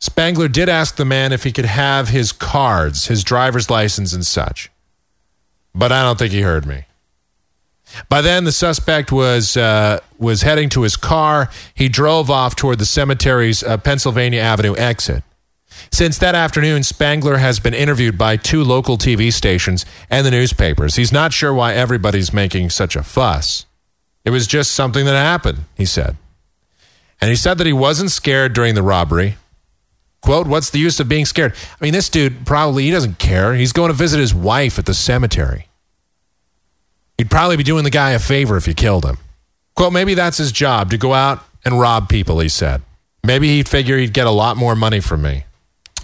Spangler did ask the man if he could have his cards, his driver's license, and such. But I don't think he heard me. By then, the suspect was uh, was heading to his car. He drove off toward the cemetery's uh, Pennsylvania Avenue exit. Since that afternoon, Spangler has been interviewed by two local TV stations and the newspapers. He's not sure why everybody's making such a fuss. It was just something that happened, he said. And he said that he wasn't scared during the robbery. Quote, what's the use of being scared? I mean, this dude probably, he doesn't care. He's going to visit his wife at the cemetery. You'd probably be doing the guy a favor if you killed him. Quote, maybe that's his job to go out and rob people, he said. Maybe he'd figure he'd get a lot more money from me.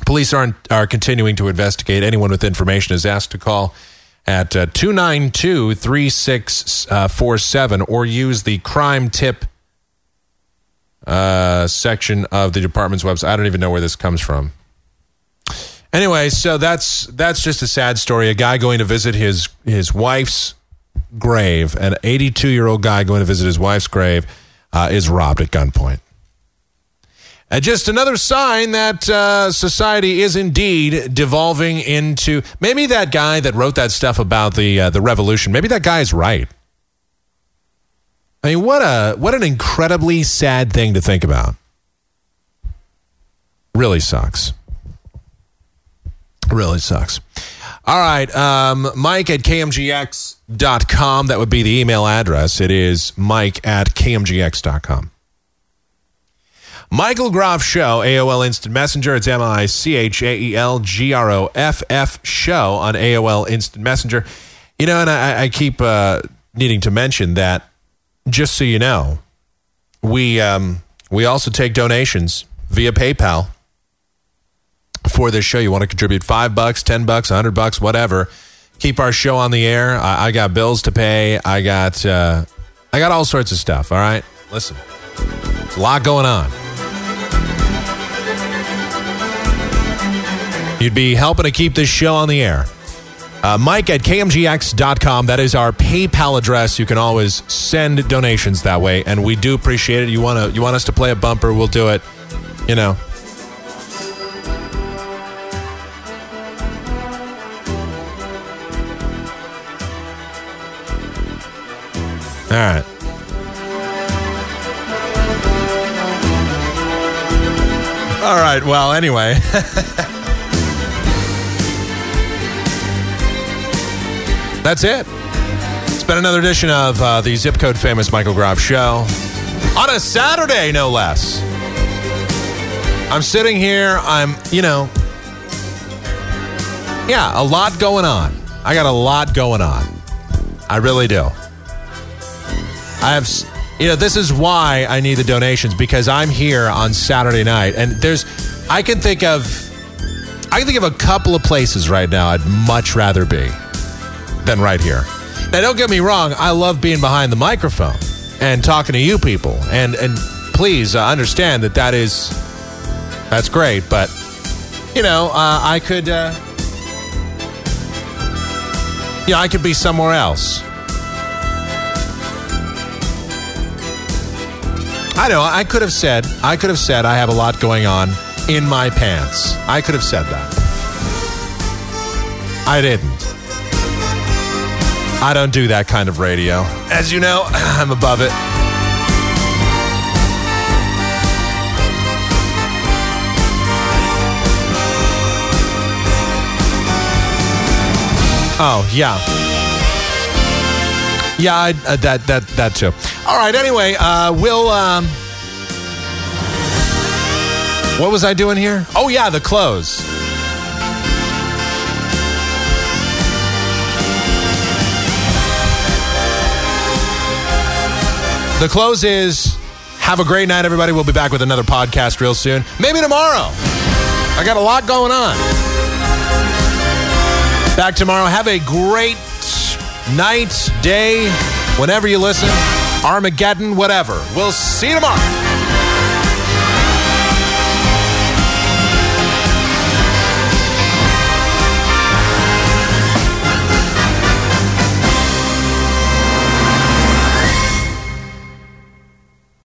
Police aren't, are continuing to investigate. Anyone with information is asked to call at uh, 292 3647 or use the crime tip uh, section of the department's website. I don't even know where this comes from. Anyway, so that's that's just a sad story. A guy going to visit his his wife's grave, an 82 year old guy going to visit his wife's grave, uh, is robbed at gunpoint. And just another sign that uh, society is indeed devolving into. Maybe that guy that wrote that stuff about the uh, the revolution. Maybe that guy is right. I mean, what a what an incredibly sad thing to think about. Really sucks. Really sucks. All right. Um, Mike at kmgx.com. That would be the email address. It is Mike at kmgx.com. Michael Groff Show, AOL Instant Messenger. It's M I C H A E L G R O F F Show on AOL Instant Messenger. You know, and I, I keep uh, needing to mention that, just so you know, we um, we also take donations via PayPal for this show. You want to contribute five bucks, ten bucks, a hundred bucks, whatever. Keep our show on the air. I, I got bills to pay. I got uh, I got all sorts of stuff. All right, listen, a lot going on. You'd be helping to keep this show on the air. Uh, Mike at kmgx.com. That is our PayPal address. You can always send donations that way, and we do appreciate it. You want to you want us to play a bumper? We'll do it. You know. All right. All right. Well, anyway. That's it. It's been another edition of uh, the Zip Code Famous Michael Groff Show. On a Saturday, no less. I'm sitting here. I'm, you know, yeah, a lot going on. I got a lot going on. I really do. I have, you know, this is why I need the donations because I'm here on Saturday night, and there's, I can think of, I can think of a couple of places right now I'd much rather be than right here. Now, don't get me wrong. I love being behind the microphone and talking to you people, and and please uh, understand that that is that's great, but you know, uh, I could, uh, know, I could be somewhere else. I know. I could have said. I could have said I have a lot going on in my pants. I could have said that. I didn't. I don't do that kind of radio. As you know, I'm above it. Oh, yeah. Yeah, I, uh, that that that too. All right. Anyway, uh, we'll. Um, what was I doing here? Oh yeah, the close. The close is have a great night, everybody. We'll be back with another podcast real soon. Maybe tomorrow. I got a lot going on. Back tomorrow. Have a great night, day, whenever you listen. Armageddon, whatever. We'll see you tomorrow.